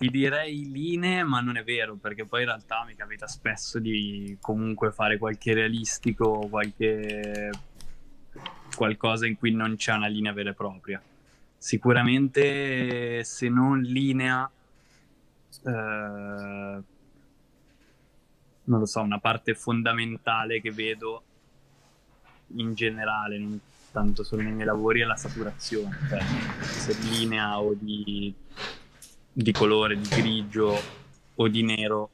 ti direi linee, ma non è vero, perché poi in realtà mi capita spesso di comunque fare qualche realistico, qualche qualcosa in cui non c'è una linea vera e propria. Sicuramente se non linea, eh, non lo so, una parte fondamentale che vedo in generale, non tanto solo nei miei lavori, è la saturazione, cioè se linea o di di colore, di grigio o di nero,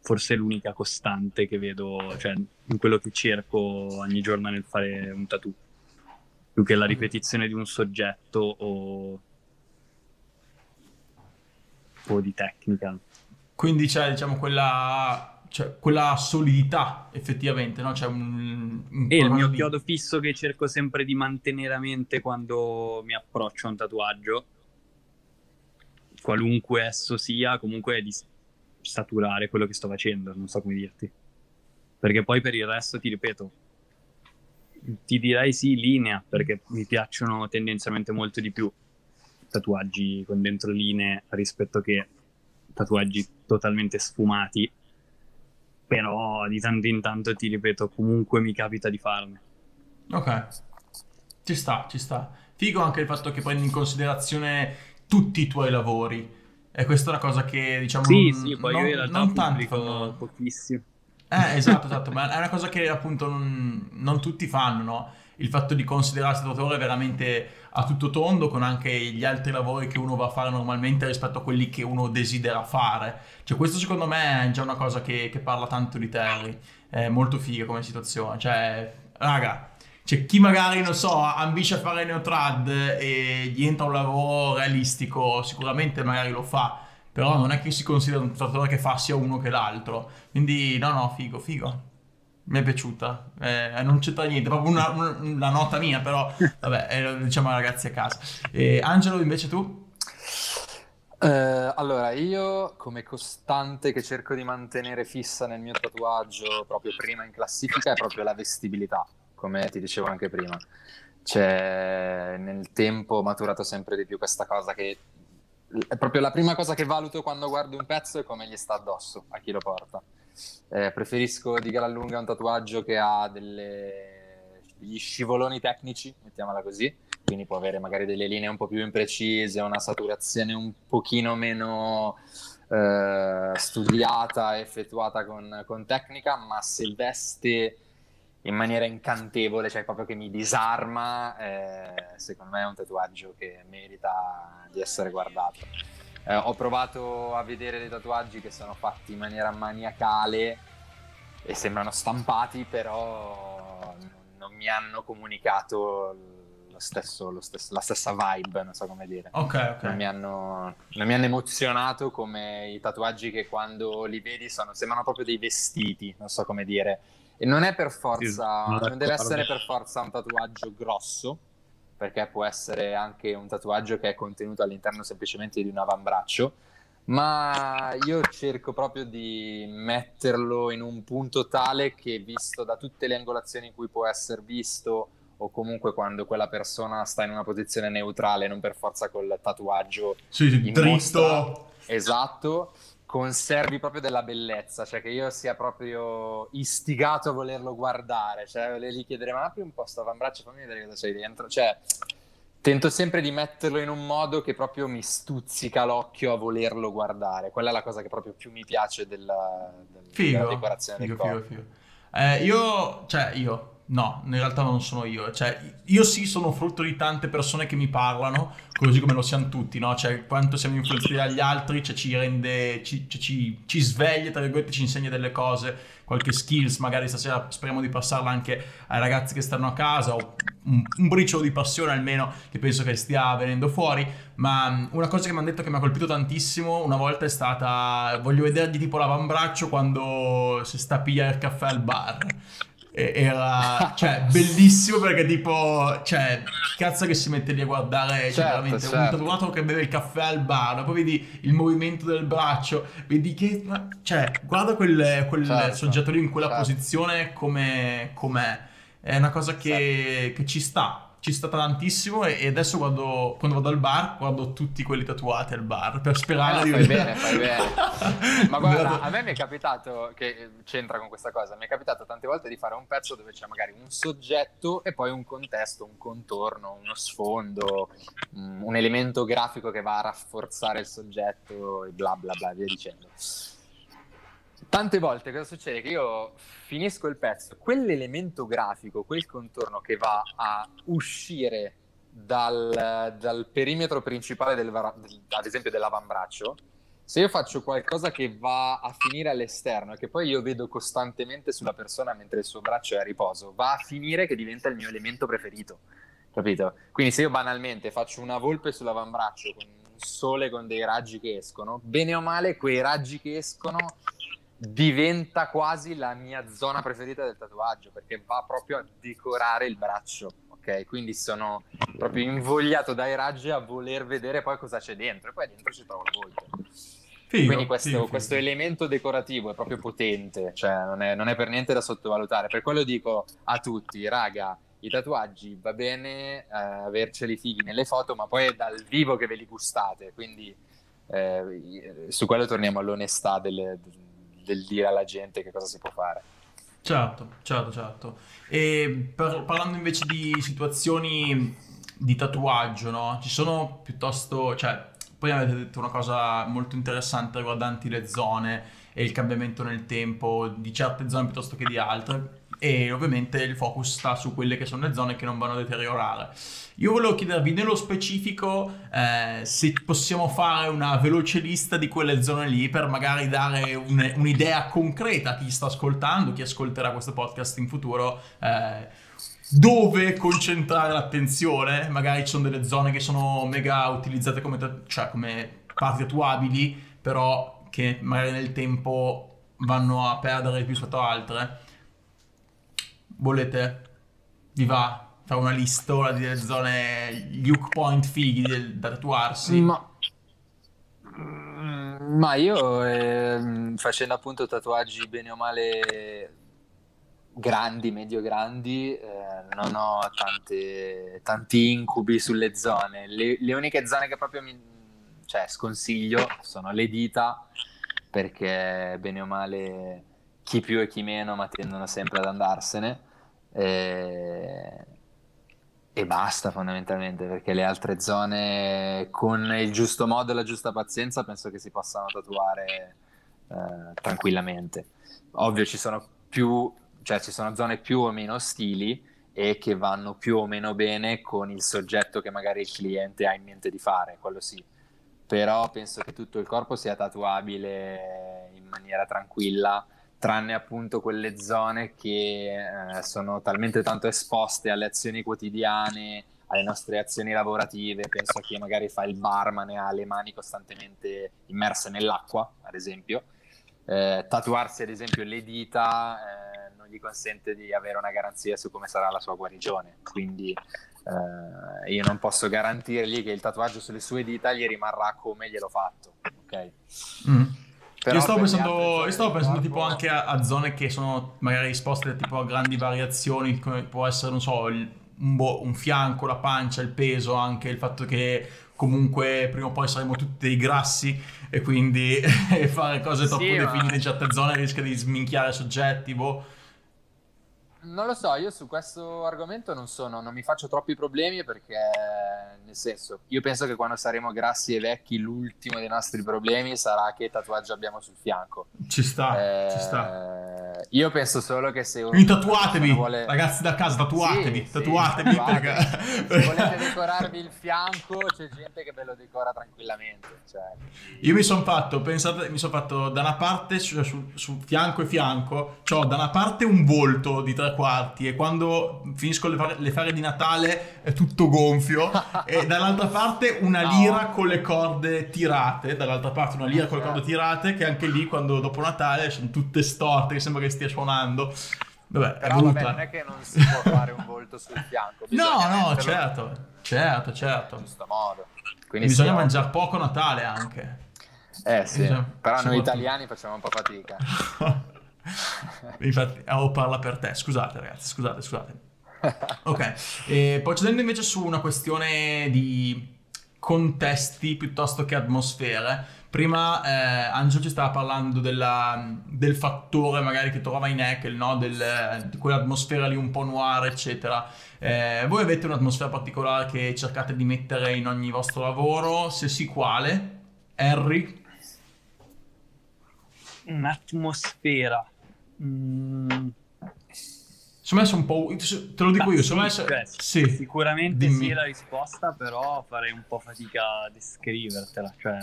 forse è l'unica costante che vedo, cioè in quello che cerco ogni giorno nel fare un tattoo, più che la ripetizione di un soggetto o, o di tecnica. Quindi c'è diciamo quella, cioè, quella solidità effettivamente, no? C'è un, un e il mio di... chiodo fisso che cerco sempre di mantenere a mente quando mi approccio a un tatuaggio qualunque esso sia, comunque di saturare quello che sto facendo, non so come dirti. Perché poi per il resto, ti ripeto, ti direi sì, linea, perché mi piacciono tendenzialmente molto di più tatuaggi con dentro linee rispetto che tatuaggi totalmente sfumati. Però di tanto in tanto, ti ripeto, comunque mi capita di farne. Ok, ci sta, ci sta. Figo anche il fatto che prendi in considerazione tutti i tuoi lavori. E questa è una cosa che diciamo sì, non, sì, poi non, io in realtà non tanti fanno. pochissimo. Eh, esatto, esatto, ma è una cosa che appunto non, non tutti fanno, no? Il fatto di considerarsi tatuatore veramente a tutto tondo con anche gli altri lavori che uno va a fare normalmente rispetto a quelli che uno desidera fare. Cioè questo secondo me è già una cosa che, che parla tanto di Terry, è molto figa come situazione, cioè, raga, c'è chi magari, non so, ambisce a fare neotrad e gli entra un lavoro realistico, sicuramente magari lo fa, però non è che si considera un tatuatore che fa sia uno che l'altro. Quindi, no, no, figo, figo. Mi è piaciuta. Eh, non c'entra niente, proprio una, una, nota mia, però, vabbè, eh, diciamo ragazzi a casa. E Angelo, invece tu? Eh, allora, io come costante che cerco di mantenere fissa nel mio tatuaggio proprio prima in classifica è proprio la vestibilità, come ti dicevo anche prima. Cioè, nel tempo ho maturato sempre di più questa cosa che è proprio la prima cosa che valuto quando guardo un pezzo è come gli sta addosso a chi lo porta. Eh, preferisco di gran lunga un tatuaggio che ha delle... degli scivoloni tecnici, mettiamola così, quindi può avere magari delle linee un po' più imprecise, una saturazione un pochino meno eh, studiata, effettuata con, con, tecnica, ma se veste in maniera incantevole, cioè proprio che mi disarma, eh, secondo me è un tatuaggio che merita di essere guardato. Eh, ho provato a vedere dei tatuaggi che sono fatti in maniera maniacale e sembrano stampati, però non mi hanno comunicato lo stesso, lo stesso, la stessa vibe, non so come dire. Ok, ok. Non mi, hanno, non mi hanno emozionato come i tatuaggi che quando li vedi sono, sembrano proprio dei vestiti, non so come dire. E non è per forza, sì, non deve essere per forza un tatuaggio grosso, perché può essere anche un tatuaggio che è contenuto all'interno semplicemente di un avambraccio, ma io cerco proprio di metterlo in un punto tale che visto da tutte le angolazioni in cui può essere visto o comunque quando quella persona sta in una posizione neutrale, non per forza col tatuaggio sì, dritto. Esatto, conservi proprio della bellezza, cioè che io sia proprio istigato a volerlo guardare, cioè gli chiedere ma apri un po' sto avambraccio, fammi vedere cosa c'è dentro, cioè tento sempre di metterlo in un modo che proprio mi stuzzica l'occhio a volerlo guardare, quella è la cosa che proprio più mi piace della, del, figo, della decorazione figo, del corpo. Figo, figo. Eh, io, cioè io, No, in realtà non sono io. Cioè, io sì sono frutto di tante persone che mi parlano, così come lo siamo tutti, no? Cioè, quanto siamo influenzati dagli altri, cioè, ci rende, ci, cioè, ci, ci sveglia, tra virgolette, ci insegna delle cose, qualche skills, magari stasera speriamo di passarla anche ai ragazzi che stanno a casa, o un, un briciolo di passione almeno, che penso che stia venendo fuori. Ma una cosa che mi hanno detto che mi ha colpito tantissimo una volta è stata, voglio vedergli tipo l'avambraccio quando si sta a pigliare il caffè al bar era cioè, bellissimo perché tipo cioè cazzo che si mette lì a guardare cioè, certo, veramente certo. un tatuato che beve il caffè al bar poi vedi il movimento del braccio vedi che cioè guarda quel, quel certo, soggetto lì in quella certo. posizione come com'è è una cosa che, che ci sta ci sta tantissimo e adesso quando, quando, vado al bar guardo tutti quelli tatuati al bar per sperare eh, di fai bene, fai bene. Ma guarda, a me mi è capitato, che c'entra con questa cosa, mi è capitato tante volte di fare un pezzo dove c'è magari un soggetto e poi un contesto, un contorno, uno sfondo, un elemento grafico che va a rafforzare il soggetto e bla bla bla, via dicendo. Tante volte cosa succede? Che io finisco il pezzo, quell'elemento grafico, quel contorno che va a uscire dal, dal perimetro principale, del, ad esempio dell'avambraccio, se io faccio qualcosa che va a finire all'esterno e che poi io vedo costantemente sulla persona mentre il suo braccio è a riposo, va a finire che diventa il mio elemento preferito. Capito? Quindi se io banalmente faccio una volpe sull'avambraccio con un sole con dei raggi che escono, bene o male quei raggi che escono diventa quasi la mia zona preferita del tatuaggio perché va proprio a decorare il braccio. Ok, quindi sono proprio invogliato dai raggi a voler vedere poi cosa c'è dentro e poi dentro ci trovo la volta. Figo, quindi questo, figo, questo figo. elemento decorativo è proprio potente, cioè non è, non è per niente da sottovalutare. Per quello dico a tutti, raga, i tatuaggi va bene eh, averceli fighi nelle foto, ma poi è dal vivo che ve li gustate. Quindi eh, su quello torniamo all'onestà delle, del dire alla gente che cosa si può fare. Certo, certo, certo. E per, parlando invece di situazioni di tatuaggio, no? Ci sono piuttosto, cioè, prima avete detto una cosa molto interessante riguardanti le zone e il cambiamento nel tempo di certe zone piuttosto che di altre e ovviamente il focus sta su quelle che sono le zone che non vanno a deteriorare. Io volevo chiedervi nello specifico eh, se possiamo fare una veloce lista di quelle zone lì per magari dare un, un'idea concreta a chi sta ascoltando, chi ascolterà questo podcast in futuro. Eh, dove concentrare l'attenzione, magari ci sono delle zone che sono mega utilizzate come, cioè come parti attuabili, però che magari nel tempo vanno a perdere più sotto altre. Volete? Vi va? Fare una listona delle zone Luke Point fighi da tatuarsi? Ma... Mm, ma io eh, facendo appunto tatuaggi bene o male grandi, medio grandi, eh, non ho tante, tanti incubi sulle zone. Le, le, uniche zone che proprio mi cioè, sconsiglio sono le dita, perché bene o male chi più e chi meno, ma tendono sempre ad andarsene. E, e basta fondamentalmente, perché le altre zone con il giusto modo e la giusta pazienza penso che si possano tatuare eh, tranquillamente. Ovvio ci sono più cioè ci sono zone più o meno ostili e che vanno più o meno bene con il soggetto che magari il cliente ha in mente di fare, quello sì. Però penso che tutto il corpo sia tatuabile in maniera tranquilla, tranne appunto quelle zone che eh, sono talmente tanto esposte alle azioni quotidiane, alle nostre azioni lavorative. Penso a chi magari fa il barman e ha le mani costantemente immerse nell'acqua, ad esempio. Eh, tatuarsi ad esempio le dita eh, gli consente di avere una garanzia su come sarà la sua guarigione. Quindi eh, io non posso garantirgli che il tatuaggio sulle sue dita gli rimarrà come gliel'ho fatto. Ok. Mm. Io stavo pensando, io stavo pensando tipo anche a, a, zone che sono magari esposte tipo a grandi variazioni, come può essere, non so, il, un, bo- un fianco, la pancia, il peso, anche il fatto che comunque prima o poi saremo tutti dei grassi e quindi fare cose troppo sì, definite ma... in certe zone rischia di sminchiare soggetti, boh. Non lo so, io su questo argomento non, sono, non mi faccio troppi problemi perché, nel senso, io penso che quando saremo grassi e vecchi l'ultimo dei nostri problemi sarà che tatuaggi abbiamo sul fianco. Ci sta, eh, ci sta. Io penso solo che se... Quindi tatuatevi, vuole... ragazzi da casa, tatuatevi, sì, tatuatevi. Sì, perché... Se volete decorarvi il fianco, c'è gente che ve lo decora tranquillamente. Cioè... Io mi sono fatto, pensate, mi sono fatto da una parte, su, su, su fianco e fianco, ho da una parte un volto di tre quarti e quando finisco le fare, le fare di Natale è tutto gonfio e dall'altra parte una lira con le corde tirate, dall'altra parte una lira con le corde tirate che anche lì quando dopo Natale sono tutte storte che sembra che stia suonando. Vabbè, Però vabbè, non è che non si può fare un volto sul fianco. No, no, certo, certo, certo. In giusto modo. Quindi bisogna sì, mangiare poco Natale anche. Eh sì, bisogna... però noi italiani facciamo un po' fatica. Infatti, oh, parla per te. Scusate, ragazzi, scusate, scusate. Ok, e procedendo invece su una questione di contesti piuttosto che atmosfere. Prima eh, Angelo ci stava parlando della, del fattore magari che trova in Ekel, no? Del, di quell'atmosfera lì un po' noir, eccetera. Eh, voi avete un'atmosfera particolare che cercate di mettere in ogni vostro lavoro? Se sì, quale? Harry? Un'atmosfera. Mm. Secondo me sono un po'. Te lo dico io. Sì, me cioè, sì. Sicuramente Dimmi. sì la risposta, però farei un po' fatica a descrivertela. Cioè,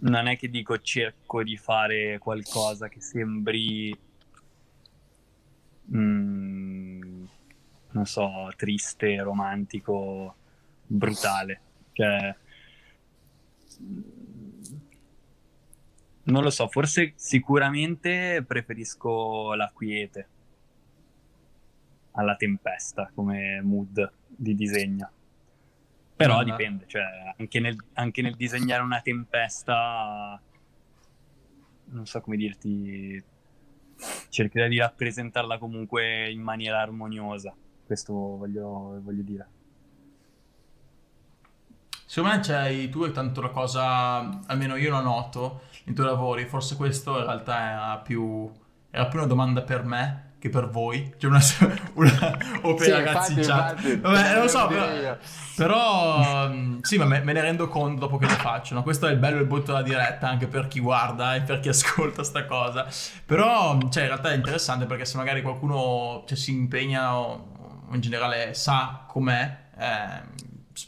non è che dico cerco di fare qualcosa che sembri. Mm, non so, triste, romantico, brutale. Cioè non lo so, forse sicuramente preferisco la quiete alla tempesta come mood di disegno. Però mm dipende, cioè anche nel, anche nel disegnare una tempesta, non so come dirti, cercherei di rappresentarla comunque in maniera armoniosa. Questo voglio, voglio dire. Secondo me c'hai tu hai tanto la cosa, almeno io la noto, nei tuoi lavori, forse questo in realtà era più, era più una domanda per me, che per voi. C'è una, una o per Sì, ragazzi in infatti, chat. infatti, Vabbè, non lo so, volevo però, però, mm, sì, ma me, me ne rendo conto dopo che lo faccio. no? Questo è il bello e il brutto della diretta, anche per chi guarda e per chi ascolta sta cosa. Però, cioè, in realtà è interessante perché se magari qualcuno cioè, si impegna o in generale sa com'è, eh,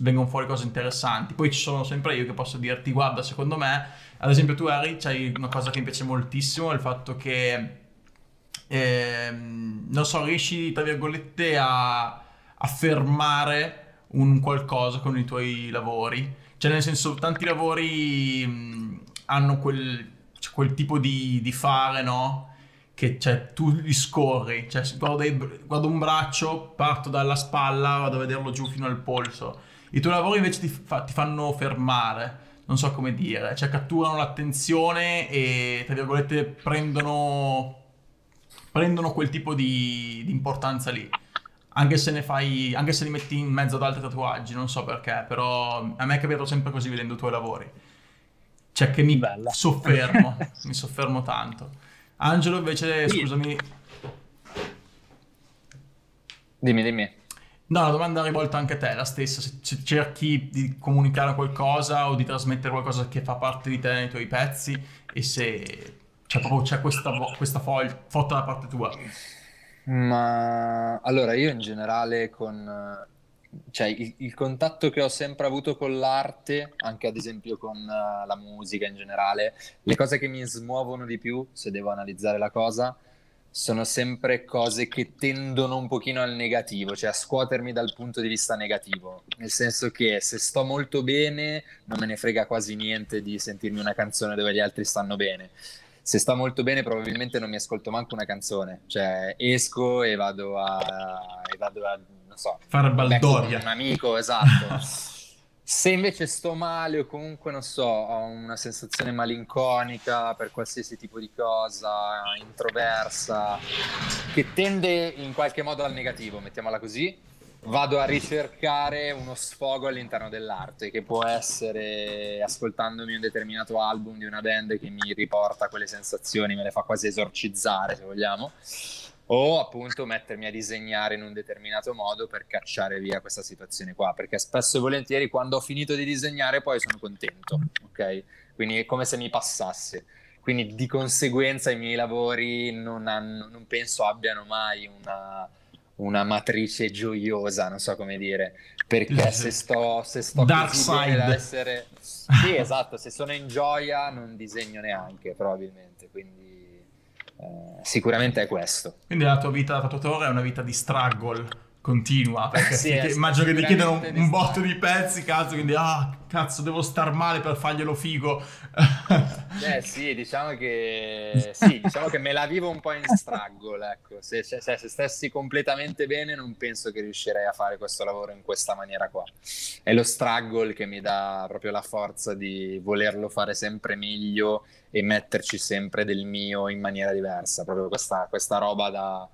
vengono fuori cose interessanti. Poi ci sono sempre io che posso dirti, guarda, secondo me, ad esempio tu Harry, c'hai una cosa che mi piace moltissimo, il fatto che, ehm, non so, riesci, tra virgolette, a, a fermare un qualcosa con i tuoi lavori. Cioè, nel senso, tanti lavori mh, hanno quel, cioè, quel tipo di, di fare, no? Che cioè, tu li scorri. Cioè, guardo, dei- guardo un braccio, parto dalla spalla, vado a vederlo giù fino al polso. I tuoi lavori invece ti, fa- ti fanno fermare. Non so come dire. Cioè, catturano l'attenzione e, tra virgolette, prendono, prendono quel tipo di, di importanza lì. Anche se ne fai, anche se li metti in mezzo ad altri tatuaggi, non so perché, però a me è capitato sempre così vedendo i tuoi lavori. Cioè che mi Bella. soffermo, mi soffermo tanto. Angelo invece, Sì. scusami, Dimmi, dimmi. No, la domanda è rivolta anche a te, la stessa, se, se cerchi di comunicare qualcosa o di trasmettere qualcosa che fa parte di te nei tuoi pezzi e se cioè, proprio c'è questa, questa fol- foto da parte tua. Ma allora io in generale con cioè il, il contatto che ho sempre avuto con l'arte, anche ad esempio con eh, la musica in generale, le cose che mi smuovono di più, se devo analizzare la cosa, sono sempre cose che tendono un pochino al negativo, cioè a scuotermi dal punto di vista negativo, nel senso che se sto molto bene non me ne frega quasi niente di sentirmi una canzone dove gli altri stanno bene. Se sto molto bene, probabilmente non mi ascolto manco una canzone, cioè esco e vado a, e vado a non so, Fare baldoria. un amico, esatto. Se invece sto male o comunque, non so, ho una sensazione malinconica per qualsiasi tipo di cosa, introversa, che tende in qualche modo al negativo, mettiamola così, vado a ricercare uno sfogo all'interno dell'arte, che può essere ascoltandomi un determinato album di una band che mi riporta quelle sensazioni, me le fa quasi esorcizzare, se vogliamo, o appunto mettermi a disegnare in un determinato modo per cacciare via questa situazione qua, perché spesso e volentieri quando ho finito di disegnare poi sono contento, ok? Quindi è come se mi passasse. Quindi di conseguenza i miei lavori non, hanno- non penso abbiano mai una, una matrice gioiosa, non so come dire, perché se sto, se sto Dark così side. essere... Sì, esatto, se sono in gioia non disegno neanche, probabilmente, quindi sicuramente è questo. Quindi la tua vita da tatuatore è una vita di struggle continua, perché Sì, ti- è immagino che ti chiedano un, un botto di pezzi, cazzo, quindi ah, cazzo, devo star male per farglielo figo. Eh sì, diciamo che, sì, diciamo che me la vivo un po' in struggle, ecco. Se, se- se- se stessi completamente bene non penso che riuscirei a fare questo lavoro in questa maniera qua. È lo struggle che mi dà proprio la forza di volerlo fare sempre meglio e metterci sempre del mio in maniera diversa, proprio questa, questa roba da...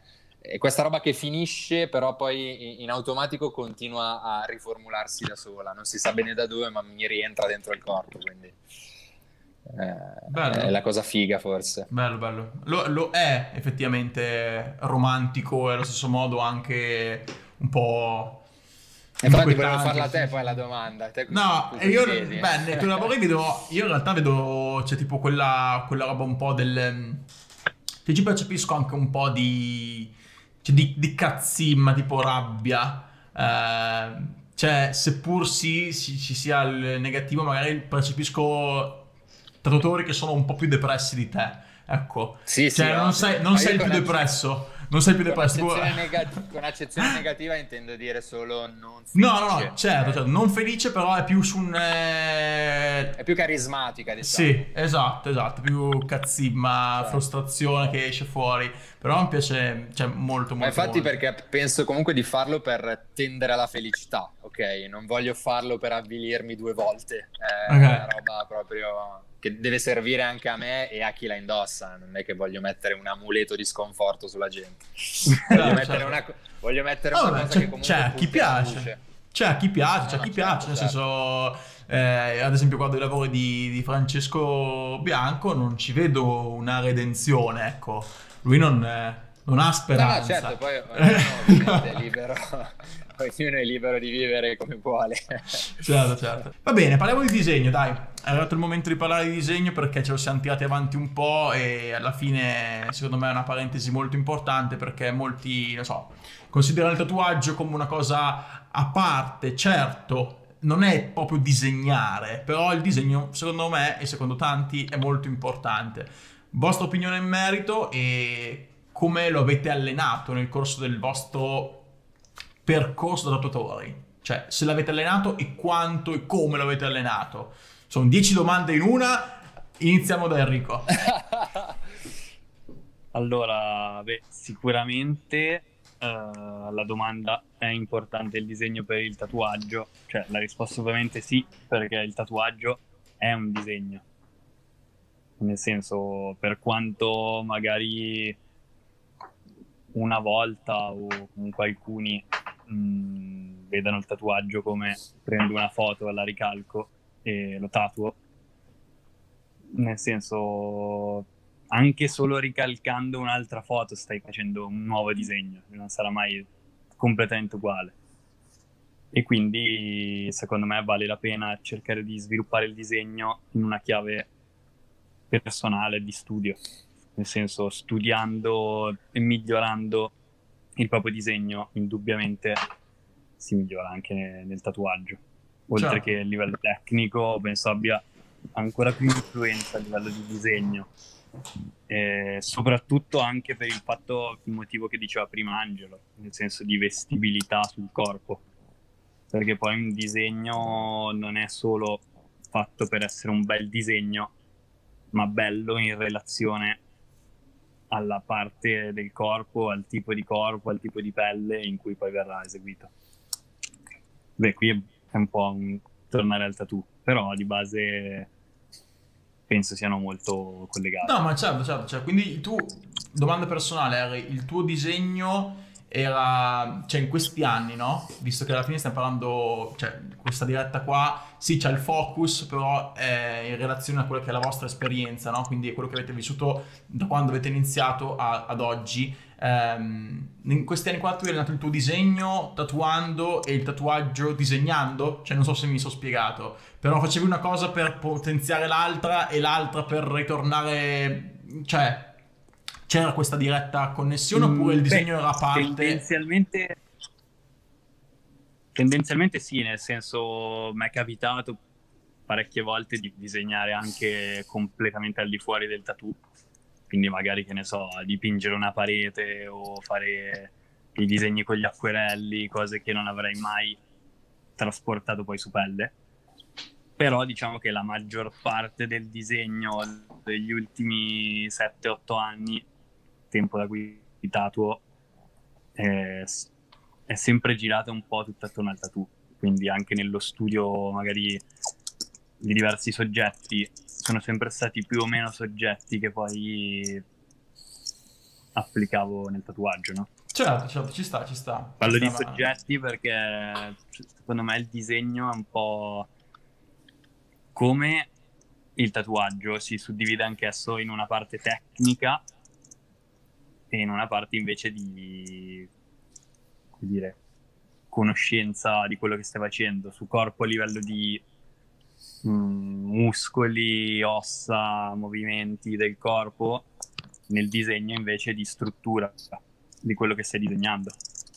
è questa roba che finisce, però poi in- automatico continua a riformularsi da sola, non si sa bene da dove, ma mi rientra dentro il corpo, quindi eh, è la cosa figa forse. Bello, bello. Lo, lo è effettivamente romantico e allo stesso modo anche un po'... E infatti volevo farla a te poi la domanda. Te No, cosa e io, chiedi? beh, tuoi lavori vedo, io in realtà vedo, c'è tipo quella, quella roba un po' del, che ci percepisco anche un po' di, cioè di, di cazzimma, tipo rabbia, eh, cioè seppur sì, ci ci sia il negativo, magari percepisco tatuatori che sono un po' più depressi di te, ecco, Sì, sì, cioè non ovvio. sei, non sei il più depresso, non sei più Con depresso, tipo- accezione, negati- con accezione negativa intendo dire solo non No, no, felice. no, certo, certo, non felice però è più su un... eh, È più carismatica, diciamo. Sì, esatto, esatto, più cazzimma, Certo. frustrazione che esce fuori, però mi piace, cioè, molto, molto, Ma infatti molto. perché penso comunque di farlo per tendere alla felicità, ok? Non voglio farlo per avvilirmi due volte. È Ok. una roba proprio che deve servire anche a me e a chi la indossa. Non è che voglio mettere un amuleto di sconforto sulla gente. Voglio Certo, mettere certo. una, voglio mettere Ah, una cosa c'è- che comunque c'è a chi punti alla piace. C'è a chi piace, c'è No, chi no, piace, nel certo, senso, eh, ad esempio guardo i lavori di, di Francesco Bianco, non ci vedo una redenzione, ecco, lui non, eh, non ha speranza. No, no certo, poi è libero, ognuno è libero di vivere come vuole. certo, certo. Va bene, parliamo di disegno, dai. È arrivato il momento di parlare di disegno perché ce lo siamo tirati avanti un po' e alla fine secondo me è una parentesi molto importante perché molti, non so, considerano il tatuaggio come una cosa a parte, certo, non è proprio disegnare, però il disegno secondo me e secondo tanti è molto importante. Vostra opinione in merito e come lo avete allenato nel corso del vostro percorso da tatuatori? Cioè, se l'avete allenato e quanto e come lo avete allenato? Sono 10 domande in una, iniziamo da Enrico. allora, beh, sicuramente uh, la domanda è importante il disegno per il tatuaggio? Cioè, la risposta ovviamente sì, perché il tatuaggio è un disegno. Nel senso, per quanto magari una volta o comunque alcuni mh, mm, vedano il tatuaggio come prendo una foto, la ricalco e lo tatuo, nel senso anche solo ricalcando un'altra foto stai facendo un nuovo disegno, non sarà mai completamente uguale. E quindi secondo me vale la pena cercare di sviluppare il disegno in una chiave personale di studio, nel senso studiando e migliorando il proprio disegno, indubbiamente si migliora anche nel, nel tatuaggio. Oltre certo. che a livello tecnico, penso abbia ancora più influenza a livello di disegno eh, soprattutto anche per il fatto, il motivo che diceva prima Angelo, nel senso di vestibilità sul corpo, perché poi un disegno non è solo fatto per essere un bel disegno, ma bello in relazione alla parte del corpo, al tipo di corpo, al tipo di pelle in cui poi verrà eseguito. Beh, qui è un po' un tornare al tattoo, però di base penso siano molto collegati. No, ma certo, certo, cioè, quindi tu, domanda personale, il tuo disegno era, cioè in questi anni, no? Visto che alla fine stiamo parlando, cioè questa diretta qua, sì c'è il focus, però è in relazione a quella che è la vostra esperienza, no? Quindi quello che avete vissuto da quando avete iniziato a, ad oggi. Um, in questi anni qua tu hai allenato il tuo disegno tatuando e il tatuaggio disegnando, cioè non so se mi sono spiegato, però facevi una cosa per potenziare l'altra e l'altra per ritornare, cioè c'era questa diretta connessione oppure il mm, disegno Beh, era parte? Tendenzialmente, tendenzialmente sì, nel senso mi è capitato parecchie volte di disegnare anche completamente al di fuori del tattoo, quindi magari che ne so, dipingere una parete o fare i disegni con gli acquerelli, cose che non avrei mai trasportato poi su pelle. Però diciamo che la maggior parte del disegno degli ultimi 7-8 anni tempo da cui tatuo è, è sempre girata un po' tutta attorno al tattoo. Quindi anche nello studio magari di diversi soggetti sono sempre stati più o meno soggetti che poi applicavo nel tatuaggio, no? Certo, certo, ci sta, ci sta. Parlo di soggetti perché secondo me il disegno è un po' come il tatuaggio, si suddivide anch'esso in una parte tecnica e in una parte invece di come dire, conoscenza di quello che stai facendo su corpo a livello di mh, mm, muscoli, ossa, movimenti del corpo, nel disegno invece di struttura di quello che stai disegnando.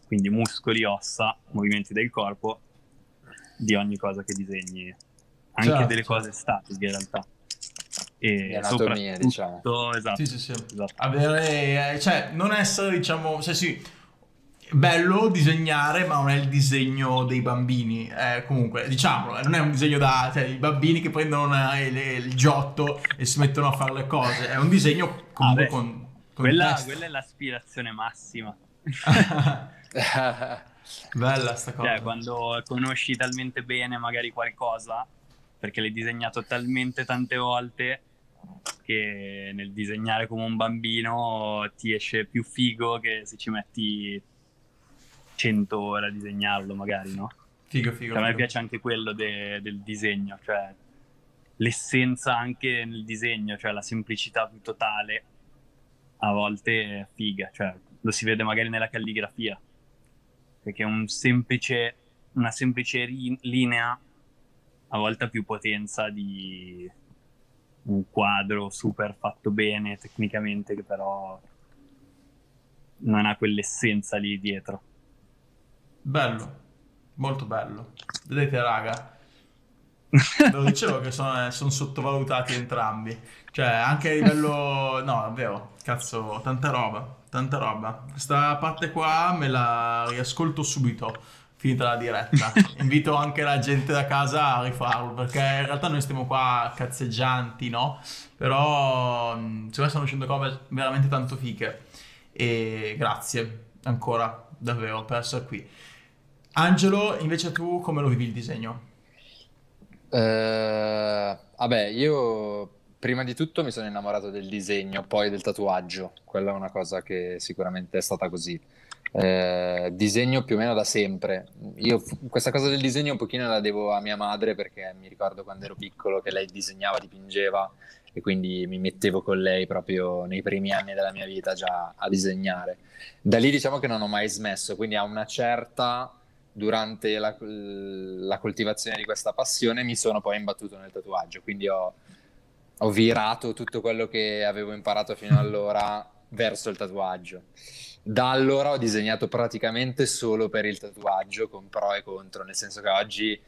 Quindi muscoli, ossa, movimenti del corpo di ogni cosa che disegni, anche certo. delle cose statiche in realtà e anatomia, diciamo. Esatto, sì, sì, sì. esatto. Avere, eh, cioè, non essere, diciamo, cioè sì, bello disegnare, ma non è il disegno dei bambini. Eh, comunque, diciamolo, non è un disegno da, cioè, i bambini che prendono il, il giotto e si mettono a fare le cose. È un disegno comunque ah, con, con quella, quella è l'aspirazione massima. Bella sta cosa. Cioè, quando conosci talmente bene magari qualcosa, perché l'hai disegnato talmente tante volte che nel disegnare come un bambino ti esce più figo che se ci metti 100 ore a disegnarlo magari, no? Figo, figo. Cioè, a me piace anche quello de- del disegno, cioè l'essenza anche nel disegno, cioè la semplicità più totale, a volte è figa, cioè lo si vede magari nella calligrafia, perché un semplice, una semplice ri- linea a volte ha più potenza di un quadro super fatto bene tecnicamente che però non ha quell'essenza lì dietro. Bello, molto bello. Vedete raga, ve lo dicevo che sono, sono, sottovalutati entrambi. Cioè, anche a livello... No, davvero, cazzo, tanta roba, tanta roba. Questa parte qua me la riascolto subito finita la diretta. Invito anche la gente da casa a rifarlo perché in realtà noi stiamo qua cazzeggianti, no? Però secondo me stanno uscendo cose veramente tanto fiche. E grazie ancora davvero per essere qui. Angelo, invece tu come lo vivi il disegno? Uh, vabbè, io prima di tutto mi sono innamorato del disegno, poi del tatuaggio. Quella è una cosa che sicuramente è stata così. Eh, disegno più o meno da sempre. Io questa cosa del disegno un pochino la devo a mia madre perché mi ricordo quando ero piccolo che lei disegnava, dipingeva e quindi mi mettevo con lei proprio nei primi anni della mia vita già a disegnare. Da lì diciamo che non ho mai smesso, quindi a una certa durante la, la coltivazione di questa passione mi sono poi imbattuto nel tatuaggio, quindi ho, ho virato tutto quello che avevo imparato fino allora verso il tatuaggio. Da allora ho disegnato praticamente solo per il tatuaggio, con pro e contro, nel senso che oggi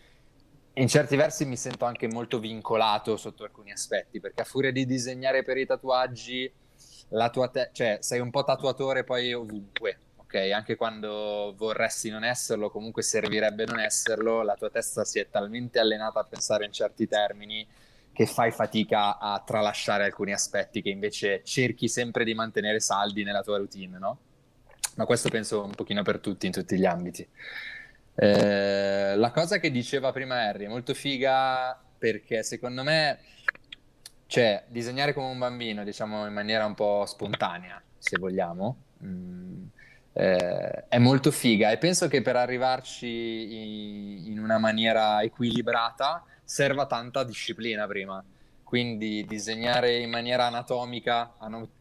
in certi versi mi sento anche molto vincolato sotto alcuni aspetti, perché a furia di disegnare per i tatuaggi, la tua te- cioè sei un po' tatuatore poi ovunque, ok? Anche quando vorresti non esserlo, comunque servirebbe non esserlo, la tua testa si è talmente allenata a pensare in certi termini che fai fatica a tralasciare alcuni aspetti che invece cerchi sempre di mantenere saldi nella tua routine, no? Ma questo penso un pochino per tutti in tutti gli ambiti. Eh, la cosa che diceva prima Harry è molto figa perché secondo me, cioè, disegnare come un bambino, diciamo in maniera un po' spontanea, se vogliamo, mh, mm, eh, è molto figa e penso che per arrivarci in, in una maniera equilibrata serva tanta disciplina prima. Quindi disegnare in maniera anatomica,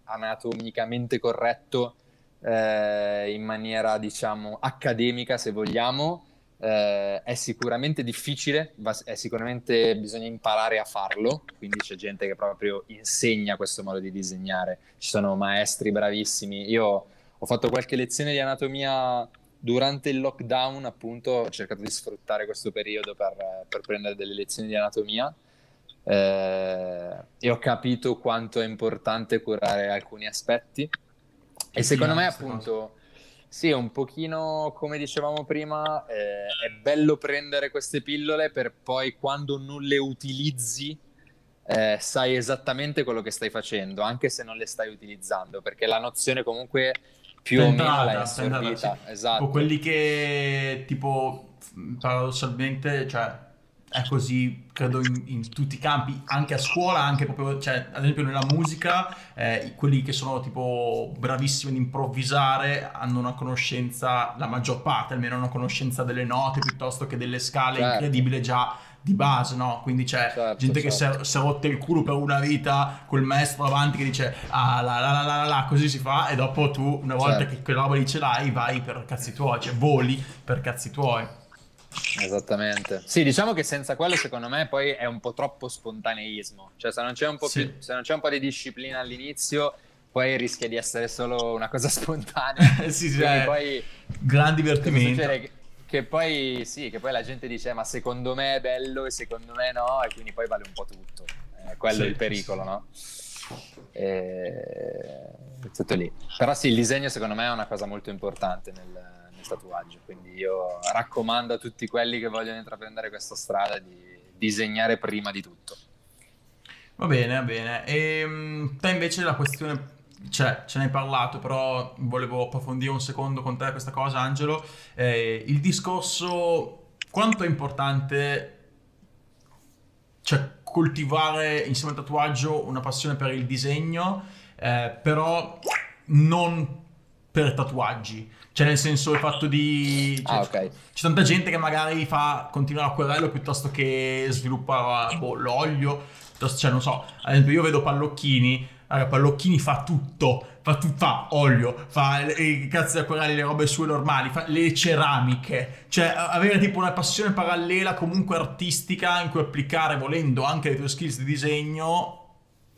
anatomicamente corretto, eh, in maniera diciamo accademica se vogliamo eh, è sicuramente difficile va, è sicuramente bisogna imparare a farlo quindi c'è gente che proprio insegna questo modo di disegnare. Ci sono maestri bravissimi. Io ho fatto qualche lezione di anatomia durante il lockdown appunto ho cercato di sfruttare questo periodo per, per prendere delle lezioni di anatomia eh, e ho capito quanto è importante curare alcuni aspetti e secondo me, appunto, sì, un pochino come dicevamo prima, eh, è bello prendere queste pillole per poi quando non le utilizzi eh, sai esattamente quello che stai facendo, anche se non le stai utilizzando, perché la nozione comunque più tentata, o meno l'hai assorbita. Sì. Esatto. Tipo quelli che tipo paradossalmente, cioè è così, credo, in, in, tutti i campi, anche a scuola, anche proprio, cioè, ad esempio nella musica, eh, quelli che sono tipo bravissimi ad improvvisare hanno una conoscenza, la maggior parte almeno, una conoscenza delle note piuttosto che delle scale certo. incredibile già di base, no? Quindi c'è certo, gente certo. che si è rotta il culo per una vita col maestro avanti che dice ah la la la la la, così si fa e dopo tu una volta certo. che quella roba lì ce l'hai vai per cazzi tuoi, cioè voli per cazzi tuoi. Esattamente. Sì, diciamo che senza quello secondo me poi è un po' troppo spontaneismo. Cioè se non c'è un po', sì. più, se non c'è un po di disciplina all'inizio, poi rischia di essere solo una cosa spontanea. sì, sì, eh, poi gran divertimento. Che, che poi sì, che poi la gente dice ma secondo me è bello e secondo me no e quindi poi vale un po' tutto. Eh, quello sì, è il pericolo, no? E... Tutto lì. Però sì, il disegno secondo me è una cosa molto importante nel tatuaggio, quindi io raccomando a tutti quelli che vogliono intraprendere questa strada di disegnare prima di tutto. Va bene, va bene. E ehm, te invece la questione, cioè ce ne hai parlato, però volevo approfondire un secondo con te questa cosa, Angelo. Eh, il discorso, quanto è importante cioè, coltivare insieme al tatuaggio una passione per il disegno, eh, però non per tatuaggi. Cioè, nel senso, il fatto di. Cioè, ah, ok. C'è tanta gente che magari fa continua l'acquerello piuttosto che sviluppa boh, l'olio. Cioè, non so, ad esempio, io vedo Pallocchini. Allora, Pallocchini fa tutto fa, fa olio, fa i cazzi acquarelli, le robe sue normali, fa le ceramiche, cioè avere tipo una passione parallela comunque artistica in cui applicare volendo anche le tue skills di disegno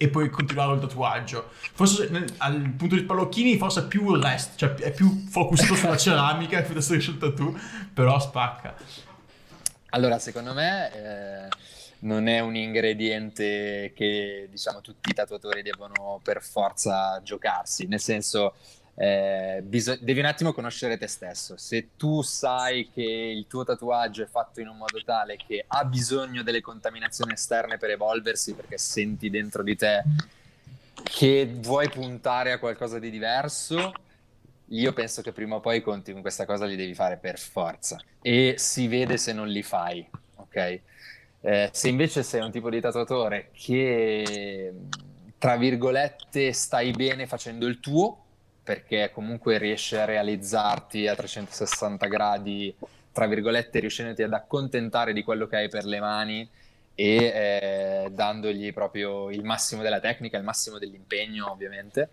e poi continuare il tatuaggio. Forse al punto di spallocchini forse è più il resto, cioè è più focusato sulla ceramica piuttosto che sul tattoo, però spacca. Allora, secondo me eh, non è un ingrediente che diciamo tutti i tatuatori devono per forza giocarsi, nel senso eh, bis- devi un attimo conoscere te stesso. Se tu sai che il tuo tatuaggio è fatto in un modo tale che ha bisogno delle contaminazioni esterne per evolversi, perché senti dentro di te che vuoi puntare a qualcosa di diverso, io penso che prima o poi i conti con questa cosa li devi fare per forza. E si vede se non li fai, ok? Eh, se invece sei un tipo di tatuatore che, tra virgolette, stai bene facendo il tuo, perché comunque riesci a realizzarti a 360 gradi, tra virgolette, riuscendoti ad accontentare di quello che hai per le mani e eh, dandogli proprio il massimo della tecnica, il massimo dell'impegno, ovviamente.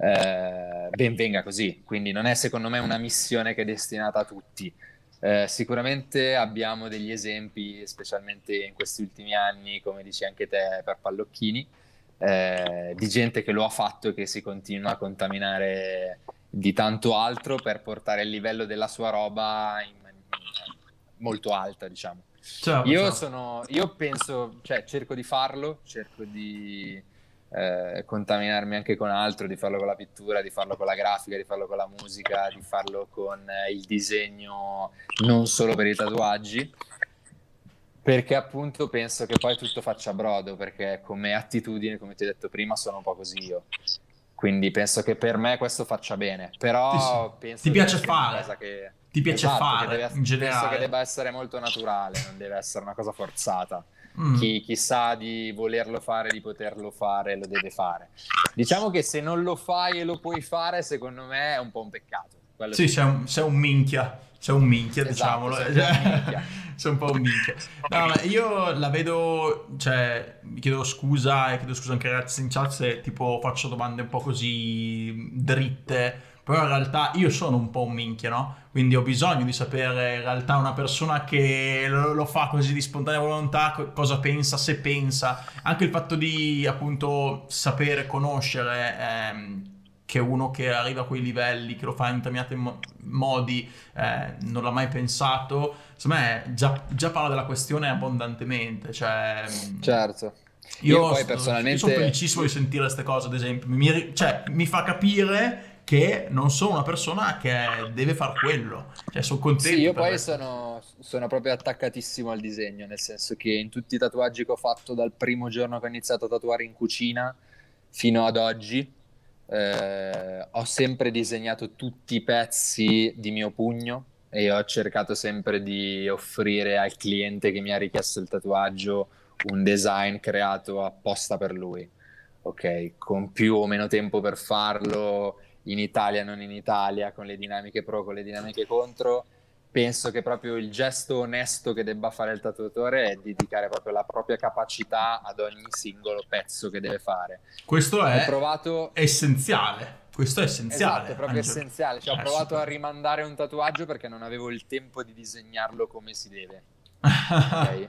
Eh, ben venga così, quindi non è secondo me una missione che è destinata a tutti. Eh, sicuramente abbiamo degli esempi, specialmente in questi ultimi anni, come dici anche te, per Pallocchini, eh, di gente che lo ha fatto e che si continua a contaminare di tanto altro per portare il livello della sua roba in, in, molto alta, diciamo. Ciao, io, ciao. Sono, io penso, cioè cerco di farlo, cerco di eh, contaminarmi anche con altro, di farlo con la pittura, di farlo con la grafica, di farlo con la musica, di farlo con eh, il disegno, non solo per i tatuaggi perché appunto penso che poi tutto faccia brodo, perché come attitudine, come ti ho detto prima, sono un po' così io. Quindi penso che per me questo faccia bene, però sì, sì. ti piace fare. Che... Ti piace esatto, fare deve, in generale. Penso che debba essere molto naturale, non deve essere una cosa forzata. Mm. Chi, chi, sa di volerlo fare, di poterlo fare, lo deve fare. Diciamo che se non lo fai e lo puoi fare, secondo me è un po' un peccato. sì, sì. Sei, un, sei un minchia. Sei un minchia, esatto, diciamolo. Minchia. sei un po' un minchia. No, ma io la vedo, cioè, mi chiedo scusa e chiedo scusa anche ai ragazzi in chat se tipo faccio domande un po' così dritte, però in realtà io sono un po' un minchia, no? Quindi ho bisogno di sapere in realtà una persona che lo, lo fa così di spontanea volontà, cosa pensa, se pensa. Anche il fatto di appunto sapere, conoscere... Ehm, che uno che arriva a quei livelli, che lo fa in determinati mo- modi, eh, non l'ha mai pensato, secondo me già, già parla della questione abbondantemente. Cioè, certo. Io, io poi personalmente... Io sono felicissimo di sentire queste cose, ad esempio. Mi, cioè, mi fa capire che non sono una persona che deve fare quello. Cioè, sono contento. Sì, io poi sono, sono, proprio attaccatissimo al disegno, nel senso che in tutti i tatuaggi che ho fatto dal primo giorno che ho iniziato a tatuare in cucina fino ad oggi, eh, ho sempre disegnato tutti i pezzi di mio pugno e ho cercato sempre di offrire al cliente che mi ha richiesto il tatuaggio un design creato apposta per lui, ok? Con più o meno tempo per farlo, in Italia, non in Italia, con le dinamiche pro, con le dinamiche contro penso che proprio il gesto onesto che debba fare il tatuatore è dedicare proprio la propria capacità ad ogni singolo pezzo che deve fare. Questo è provato... essenziale. Questo è essenziale. Esatto, è proprio Angelo. essenziale. Cioè, ho eh, provato a rimandare un tatuaggio perché non avevo il tempo di disegnarlo come si deve. okay?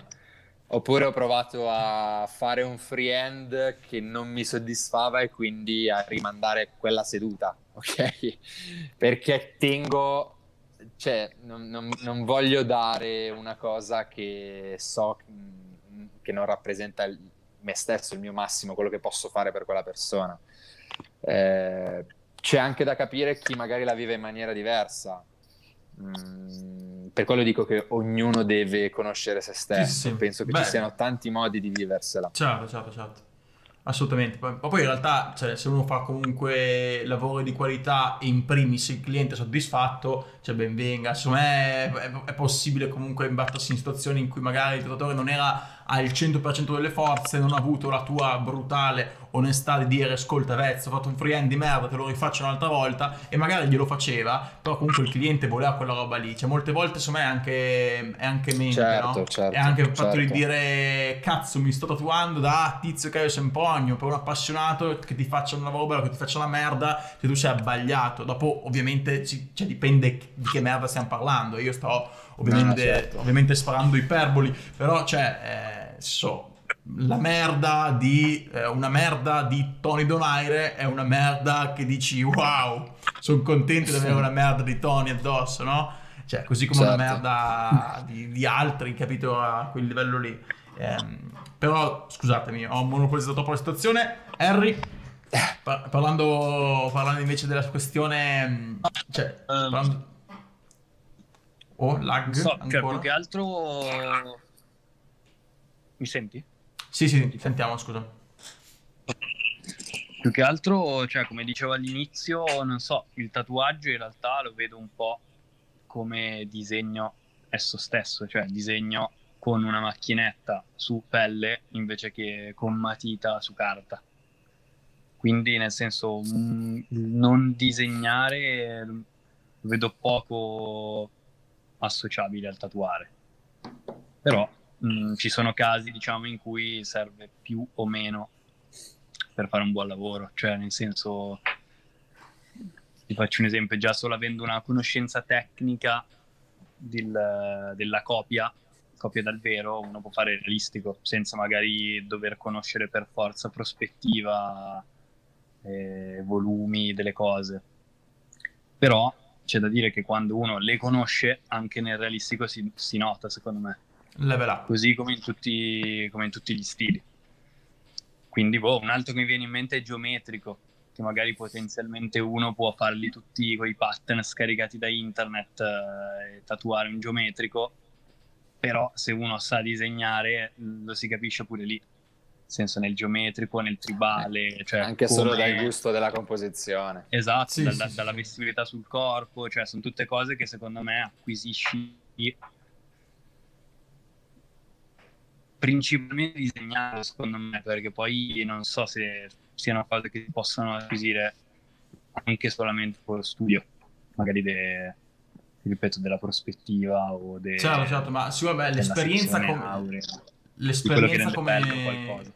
Oppure ho provato a fare un freehand che non mi soddisfava e quindi a rimandare quella seduta, ok? Perché tengo cioè, non, non, non, voglio dare una cosa che so che non rappresenta il, me stesso, il mio massimo, quello che posso fare per quella persona. Eh, c'è anche da capire chi magari la vive in maniera diversa. Mm, per quello dico che ognuno deve conoscere se stesso. Sì, sì. Penso che Beh, ci siano tanti modi di viversela. Certo, certo, certo. Assolutamente, ma poi in realtà cioè, se uno fa comunque lavoro di qualità e in primis il cliente è soddisfatto, cioè ben venga, secondo me è, è, possibile comunque imbattersi in situazioni in cui magari il tatuatore non era il 100% delle forze, non ha avuto la tua brutale onestà di dire ascolta Vezzo ho fatto un freehand di merda te lo rifaccio un'altra volta e magari glielo faceva però comunque il cliente voleva quella roba lì cioè molte volte secondo me è anche, è anche mente certo, no? certo, è anche il fatto certo. di dire cazzo mi sto tatuando da tizio Caio Sempogno per un appassionato che ti faccia una roba che ti faccia una merda se tu sei abbagliato dopo ovviamente ci, cioè, dipende di che merda stiamo parlando io sto ovviamente, No, certo. ovviamente sparando iperboli però cioè eh, so la merda di eh, una merda di Tony Donaire è una merda che dici wow sono contento di avere una merda di Tony addosso no? cioè così come una Certo. merda di, di altri capito a quel livello lì Ehm, però scusatemi ho monopolizzato troppo la situazione Harry par- parlando, parlando invece della questione cioè Ehm. parlando... oh lag Non so, cioè, ancora più che altro... Mi senti? sì sì sentiamo scusa Più che altro, cioè, come dicevo all'inizio, non so, il tatuaggio in realtà lo vedo un po' come disegno esso stesso, cioè disegno con una macchinetta su pelle invece che con matita su carta. Quindi, nel senso, mm, non disegnare lo vedo poco associabile al tatuare. Però mm, ci sono casi, diciamo, in cui serve più o meno per fare un buon lavoro. Cioè, nel senso, ti faccio un esempio, già solo avendo una conoscenza tecnica del- della copia, copia dal vero, uno può fare realistico, senza magari dover conoscere per forza prospettiva, eh, volumi delle cose. Però c'è da dire che quando uno le conosce, anche nel realistico si, si nota, secondo me level up così come in tutti, come in tutti gli stili. Quindi, boh, un altro che mi viene in mente è geometrico, che magari potenzialmente uno può farli tutti con i pattern scaricati da internet eh, e tatuare un geometrico, però se uno sa disegnare lo si capisce pure lì, nel senso nel geometrico, nel tribale, cioè Anche solo come- dal gusto della composizione. Esatto, sì, da- sì, dalla sì. vestibilità sul corpo, cioè sono tutte cose che secondo me acquisisci principalmente disegnando, secondo me, perché poi non so se siano cose che si possono acquisire anche solamente con lo studio, magari de- ripeto, della prospettiva o de- certo certo ma sì vabbè l'esperienza come aurea. L'esperienza come.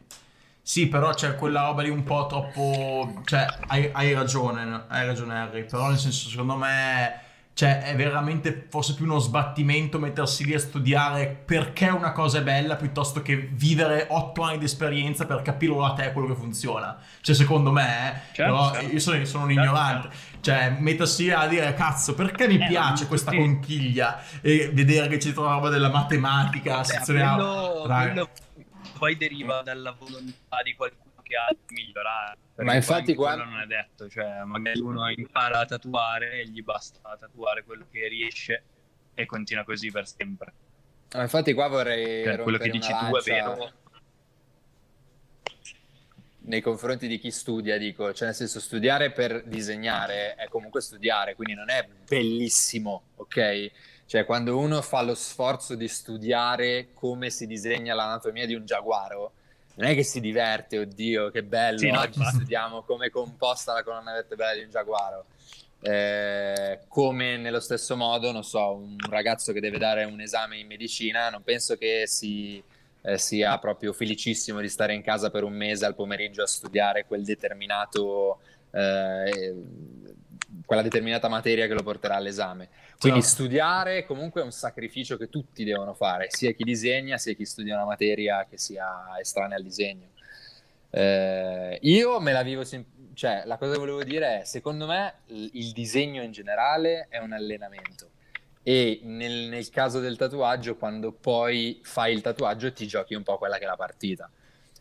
Sì, però c'è quella roba lì un po' troppo. Cioè, hai, hai ragione, hai ragione, Harry. Però, nel senso, secondo me. Cioè, è veramente forse più uno sbattimento mettersi lì a studiare perché una cosa è bella piuttosto che vivere otto anni di esperienza per capirlo da te quello che funziona. Cioè, secondo me, eh, Certo, però certo. io sono, sono un Certo, ignorante. Cioè, mettersi a dire cazzo, perché mi Eh, piace questa tutti- conchiglia e vedere che c'è tutta la roba della matematica, Beh, sezione quello, A. Quello poi deriva dalla volontà di qualcuno che ha di migliorare. Ma infatti quello non è detto, cioè magari uno impara a tatuare e gli basta tatuare quello che riesce e continua così per sempre. Ma infatti qua vorrei Cioè, quello che dici tu è vero. nei confronti di chi studia, dico, cioè nel senso studiare per disegnare è comunque studiare, quindi non è bellissimo, ok? Cioè quando uno fa lo sforzo di studiare come si disegna l'anatomia di un giaguaro, non è che si diverte, oddio, che bello, Sì, no, oggi infatti. studiamo come è composta la colonna vertebrale di un giaguaro. Eh, come nello stesso modo, non so, un ragazzo che deve dare un esame in medicina, non penso che si eh, sia proprio felicissimo di stare in casa per un mese al pomeriggio a studiare quel determinato, eh, quella determinata materia che lo porterà all'esame. Quindi Certo. studiare comunque è un sacrificio che tutti devono fare, sia chi disegna sia chi studia una materia che sia estranea al disegno. Eh, io me la vivo, sim- cioè la cosa che volevo dire è, secondo me il il disegno in generale è un allenamento e nel, nel caso del tatuaggio, quando poi fai il tatuaggio ti giochi un po' quella che è la partita.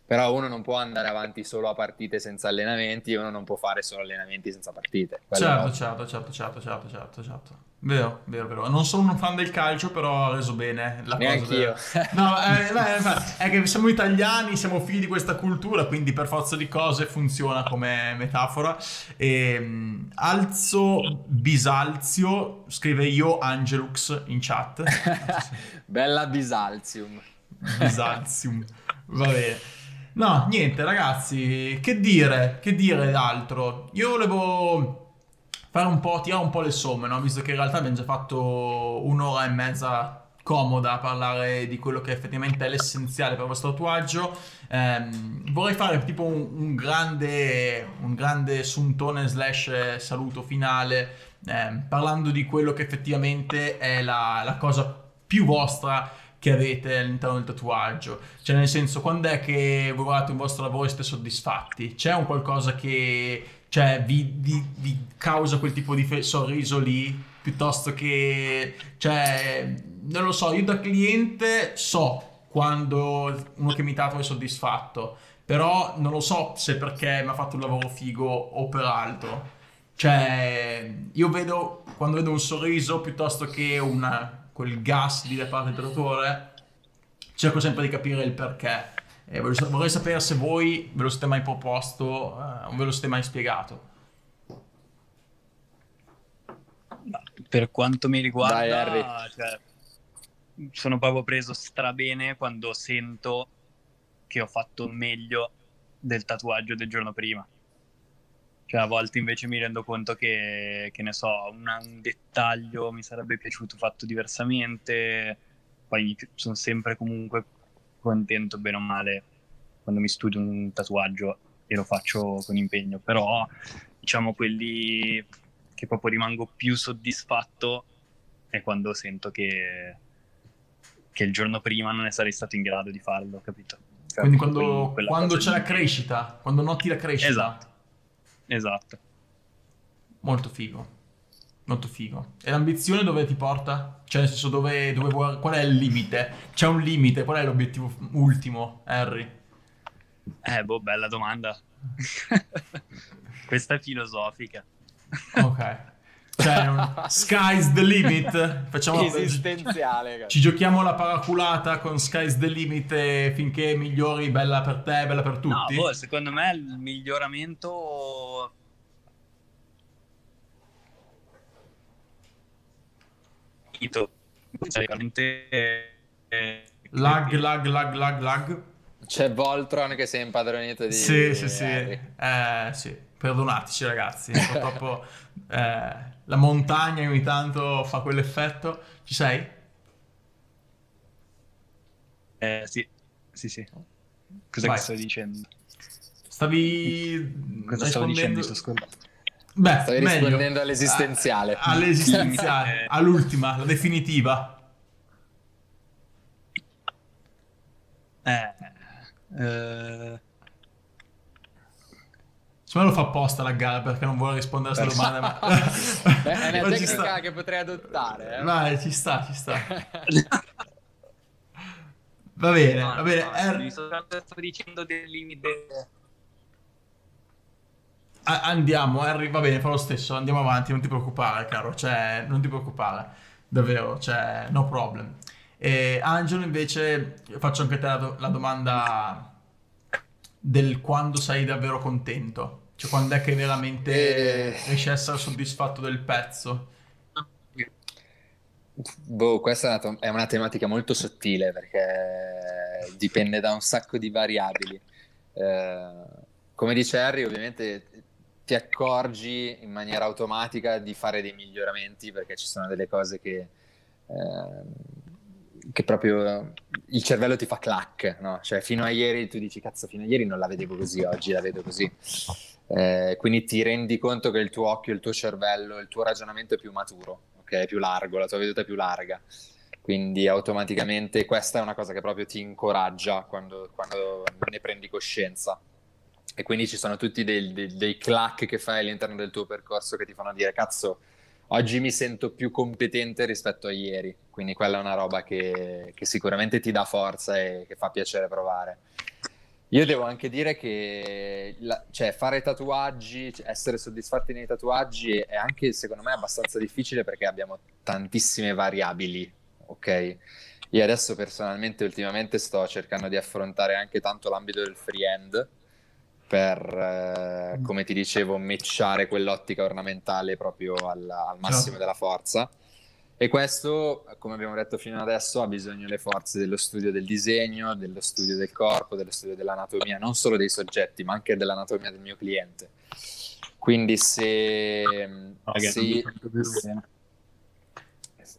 Però uno non può andare avanti solo a partite senza allenamenti e uno non può fare solo allenamenti senza partite. Certo, no. certo, certo, certo, certo, certo, certo. Vero, vero, vero. Non sono un fan del calcio, però ha reso bene la cosa. Neanche del- io. No, eh, è che siamo italiani, siamo figli di questa cultura, quindi per forza di cose funziona come metafora. E, mh, Alzo Bisalzio scrive io Angelux in chat. Bella Bisalzium. Bisantium. Va bene. No, niente, ragazzi, che dire, che dire d'altro? Io volevo fare un po', tirare un po' le somme, no? Visto che in realtà abbiamo già fatto un'ora e mezza comoda a parlare di quello che effettivamente è l'essenziale per vostro tatuaggio. Ehm, vorrei fare tipo un, un, grande, un grande suntone slash saluto finale, ehm, parlando di quello che effettivamente è la, la cosa più vostra che avete all'interno del tatuaggio. Cioè, nel senso, quando è che voi guardate un vostro lavoro e siete soddisfatti? C'è un qualcosa che cioè, vi, vi, vi causa quel tipo di sorriso lì? Piuttosto che, cioè, non lo so, io da cliente so quando uno che mi tatua è soddisfatto, però non lo so se perché mi ha fatto un lavoro figo o per altro. Cioè, io vedo, quando vedo un sorriso piuttosto che una, quel gas di del trattore, cerco sempre di capire il perché. E vorrei sapere se voi ve lo siete mai proposto eh, o ve lo siete mai spiegato. Per quanto mi riguarda, Dai, cioè, sono proprio preso strabene quando sento che ho fatto meglio del tatuaggio del giorno prima. Cioè, a volte invece mi rendo conto che, che ne so, una, un dettaglio mi sarebbe piaciuto fatto diversamente. Poi sono sempre comunque contento, bene o male, quando mi studio un tatuaggio e lo faccio con impegno. Però, diciamo, quelli che proprio rimango più soddisfatto è quando sento che, che il giorno prima non ne sarei stato in grado di farlo, capito? Cioè, Quindi quando, quando c'è la crescita, quando noti la crescita. Esatto Esatto. Molto figo. Molto figo. E l'ambizione dove ti porta? Cioè, nel senso, dove, dove vuoi, qual è il limite? C'è un limite, qual è l'obiettivo ultimo, Harry? Eh, boh, bella domanda. Questa è filosofica. Ok. Cioè, un... sky's the limit. Facciamo esistenziale. Ci giochiamo la paraculata con sky's the limit finché migliori bella per te, bella per tutti. No, boh, secondo me il miglioramento lag lag lag lag lag c'è Voltron che si è impadronito di sì sì sì eh, sì perdonateci ragazzi purtroppo eh, la montagna ogni tanto fa quell'effetto. Ci sei? Eh, sì, sì, sì. Cosa Vai. stai dicendo? Stavi Cosa stavo dicendo? Sto Beh, Stavi meglio. rispondendo all'esistenziale. A, all'esistenziale, all'ultima, la definitiva. Eh, eh Secondo me lo fa apposta la gara perché non vuole rispondere a questa domanda. Ma... è una tecnica che potrei adottare. Eh? Vai, ci sta, ci sta. va bene, no, va bene. No, er... Sto dicendo del limite. andiamo, Harry, va bene, fa lo stesso, andiamo avanti, non ti preoccupare, caro, cioè, non ti preoccupare, davvero, cioè, no problem. E Angelo, invece, faccio anche te la, la domanda del quando sei davvero contento. Cioè, quando è che veramente eh... riesci a essere soddisfatto del pezzo? Boh, questa è una, è una, tematica molto sottile perché dipende da un sacco di variabili. Eh, come dice Harry, ovviamente ti accorgi in maniera automatica di fare dei miglioramenti perché ci sono delle cose che, eh, che proprio il cervello ti fa clac, no? Cioè, fino a ieri tu dici, cazzo, fino a ieri non la vedevo così, oggi la vedo così. Eh, quindi ti rendi conto che il tuo occhio, il tuo cervello, il tuo ragionamento è più maturo, ok? È più largo, la tua veduta è più larga. Quindi automaticamente questa è una cosa che proprio ti incoraggia quando, quando ne prendi coscienza. E quindi ci sono tutti dei, dei, dei clack che fai all'interno del tuo percorso che ti fanno dire, cazzo, oggi mi sento più competente rispetto a ieri. Quindi quella è una roba che, che sicuramente ti dà forza e che fa piacere provare. Io devo anche dire che la, cioè, fare tatuaggi, cioè, essere soddisfatti nei tatuaggi è anche secondo me abbastanza difficile perché abbiamo tantissime variabili, ok? Io adesso personalmente ultimamente sto cercando di affrontare anche tanto l'ambito del freehand per, eh, come ti dicevo, matchare quell'ottica ornamentale proprio al, al massimo certo. della forza E questo, come abbiamo detto fino adesso, ha bisogno delle forze dello studio del disegno, dello studio del corpo, dello studio dell'anatomia, non solo dei soggetti, ma anche dell'anatomia del mio cliente. Quindi se... No, se...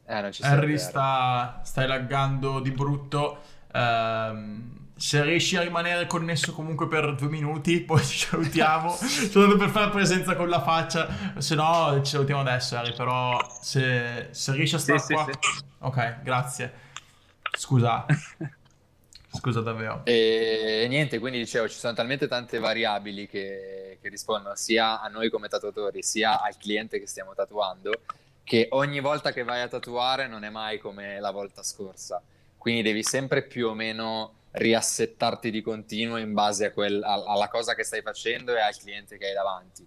Eh, Harry sta, stai laggando di brutto. Um, se riesci a rimanere connesso comunque per due minuti, poi ci salutiamo. Solo per fare presenza con la faccia. Se no, ci salutiamo adesso, Harry. Però se, se riesci a stare sì, qua... Sì, sì. Ok, grazie. Scusa. Scusa davvero. E niente, quindi dicevo, ci sono talmente tante variabili che, che rispondono sia a noi come tatuatori, sia al cliente che stiamo tatuando, che ogni volta che vai a tatuare non è mai come la volta scorsa. Quindi devi sempre più o meno riassettarti di continuo in base quel, alla cosa che stai facendo e al cliente che hai davanti.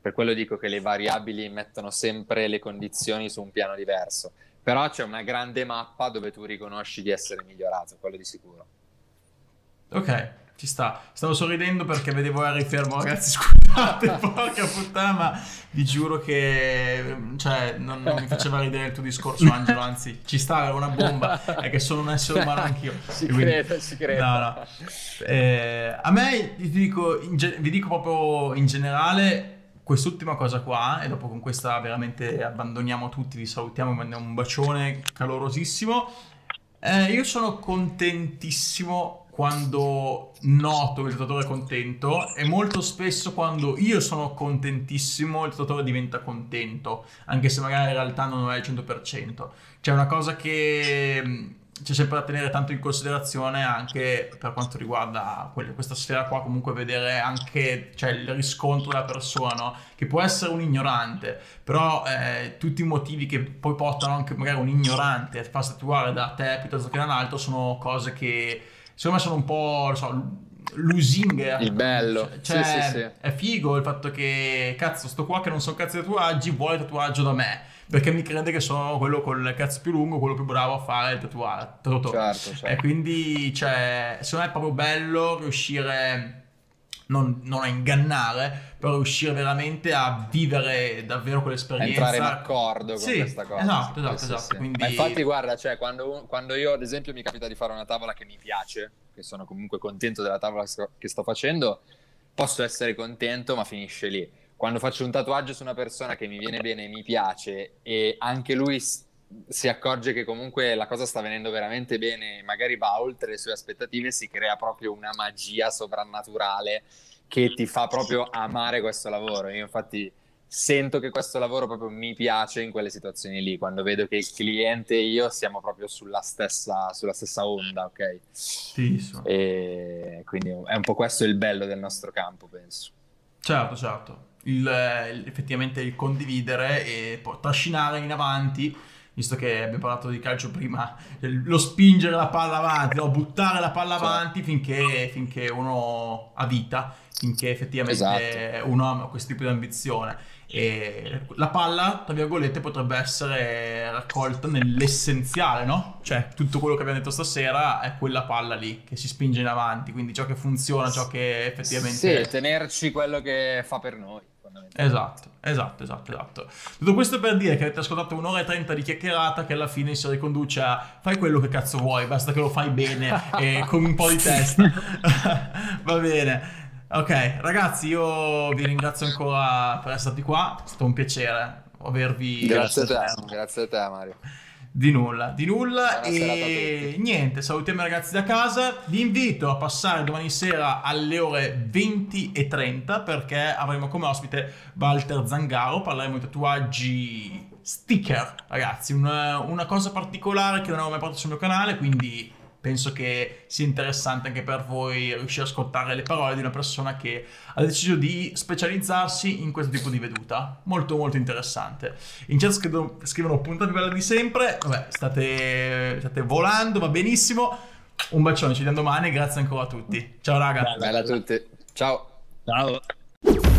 Per quello dico che le variabili mettono sempre le condizioni su un piano diverso. Però c'è una grande mappa dove tu riconosci di essere migliorato, quello di sicuro. Ok, ci sta. Stavo sorridendo perché vedevo Harry fermo, ragazzi, scusate, porca puttana, ma vi giuro che cioè, non, non, mi faceva ridere il tuo discorso, Angelo, anzi, ci sta, era una bomba, è che sono un essere umano anch'io. si quindi, crede, si crede. No, no. Eh, a me, vi dico, ge- vi dico proprio in generale, quest'ultima cosa qua, e dopo con questa veramente abbandoniamo tutti, vi salutiamo, mandiamo un bacione calorosissimo. Eh, io sono contentissimo quando noto il tatuatore è contento e molto spesso quando io sono contentissimo il tatuatore diventa contento, anche se magari in realtà non è al 100%. C'è una cosa che c'è sempre da tenere tanto in considerazione anche per quanto riguarda questa sfera qua, comunque vedere anche cioè, il riscontro della persona, no? che può essere un ignorante, però eh, tutti i motivi che poi portano anche magari un ignorante a farsi tatuare da te piuttosto che da un altro sono cose che secondo me sono un po', so, lusinghe. Il bello. Cioè, sì, sì, sì. è figo il fatto che, cazzo, sto qua che non so cazzo di tatuaggi, vuole tatuaggio da me. Perché mi crede che sono quello con il cazzo più lungo, quello più bravo a fare il tatuaggio. Certo, certo. E quindi, cioè, secondo me è proprio bello riuscire... Non, non, a ingannare, però riuscire veramente a vivere davvero quell'esperienza. Entrare in accordo con sì, questa cosa. Esatto, esatto, esatto. Sì, Quindi... Ma infatti, guarda, cioè, quando, quando, io, ad esempio, mi capita di fare una tavola che mi piace, che sono comunque contento della tavola che sto facendo, posso essere contento, ma finisce lì. Quando faccio un tatuaggio su una persona che mi viene bene e mi piace e anche lui si accorge che comunque la cosa sta venendo veramente bene, magari va oltre le sue aspettative, si crea proprio una magia sovrannaturale che ti fa proprio amare questo lavoro. Io infatti sento che questo lavoro proprio mi piace in quelle situazioni lì, quando vedo che il cliente e io siamo proprio sulla stessa, sulla stessa onda, ok? Sì, e quindi è un po' questo il bello del nostro campo, penso. Certo, certo. Il, effettivamente il condividere e poi trascinare in avanti visto che abbiamo parlato di calcio prima, lo spingere la palla avanti, no? buttare la palla avanti finché, finché, uno ha vita, finché effettivamente esatto. uno ha questo tipo di ambizione. E la palla, tra virgolette, potrebbe essere raccolta nell'essenziale, no? Cioè, tutto quello che abbiamo detto stasera è quella palla lì che si spinge in avanti, quindi ciò che funziona, ciò che effettivamente... Sì, tenerci quello che fa per noi. Esatto, esatto, esatto, esatto. Tutto questo per dire che avete ascoltato un'ora e trenta di chiacchierata che alla fine si riconduce a fai quello che cazzo vuoi, basta che lo fai bene e con un po' di testa. Va bene. Ok, ragazzi, io vi ringrazio ancora per essere stati qua, è stato un piacere avervi... Grazie a te, grazie a te Mario. Di nulla, di nulla e niente, salutiamo i ragazzi da casa, vi invito a passare domani sera alle ore 20 e 30 perché avremo come ospite Walter Zangaro, parleremo di tatuaggi sticker ragazzi, una, una cosa particolare che non avevo mai portato sul mio canale quindi penso che sia interessante anche per voi riuscire a ascoltare le parole di una persona che ha deciso di specializzarsi in questo tipo di veduta. Molto molto interessante. In chat scrivono, scrivono puntate belle di sempre. Vabbè, state, state volando, va benissimo. Un bacione, ci vediamo domani, grazie ancora a tutti. Ciao raga. Bella a tutti. Ciao. Ciao.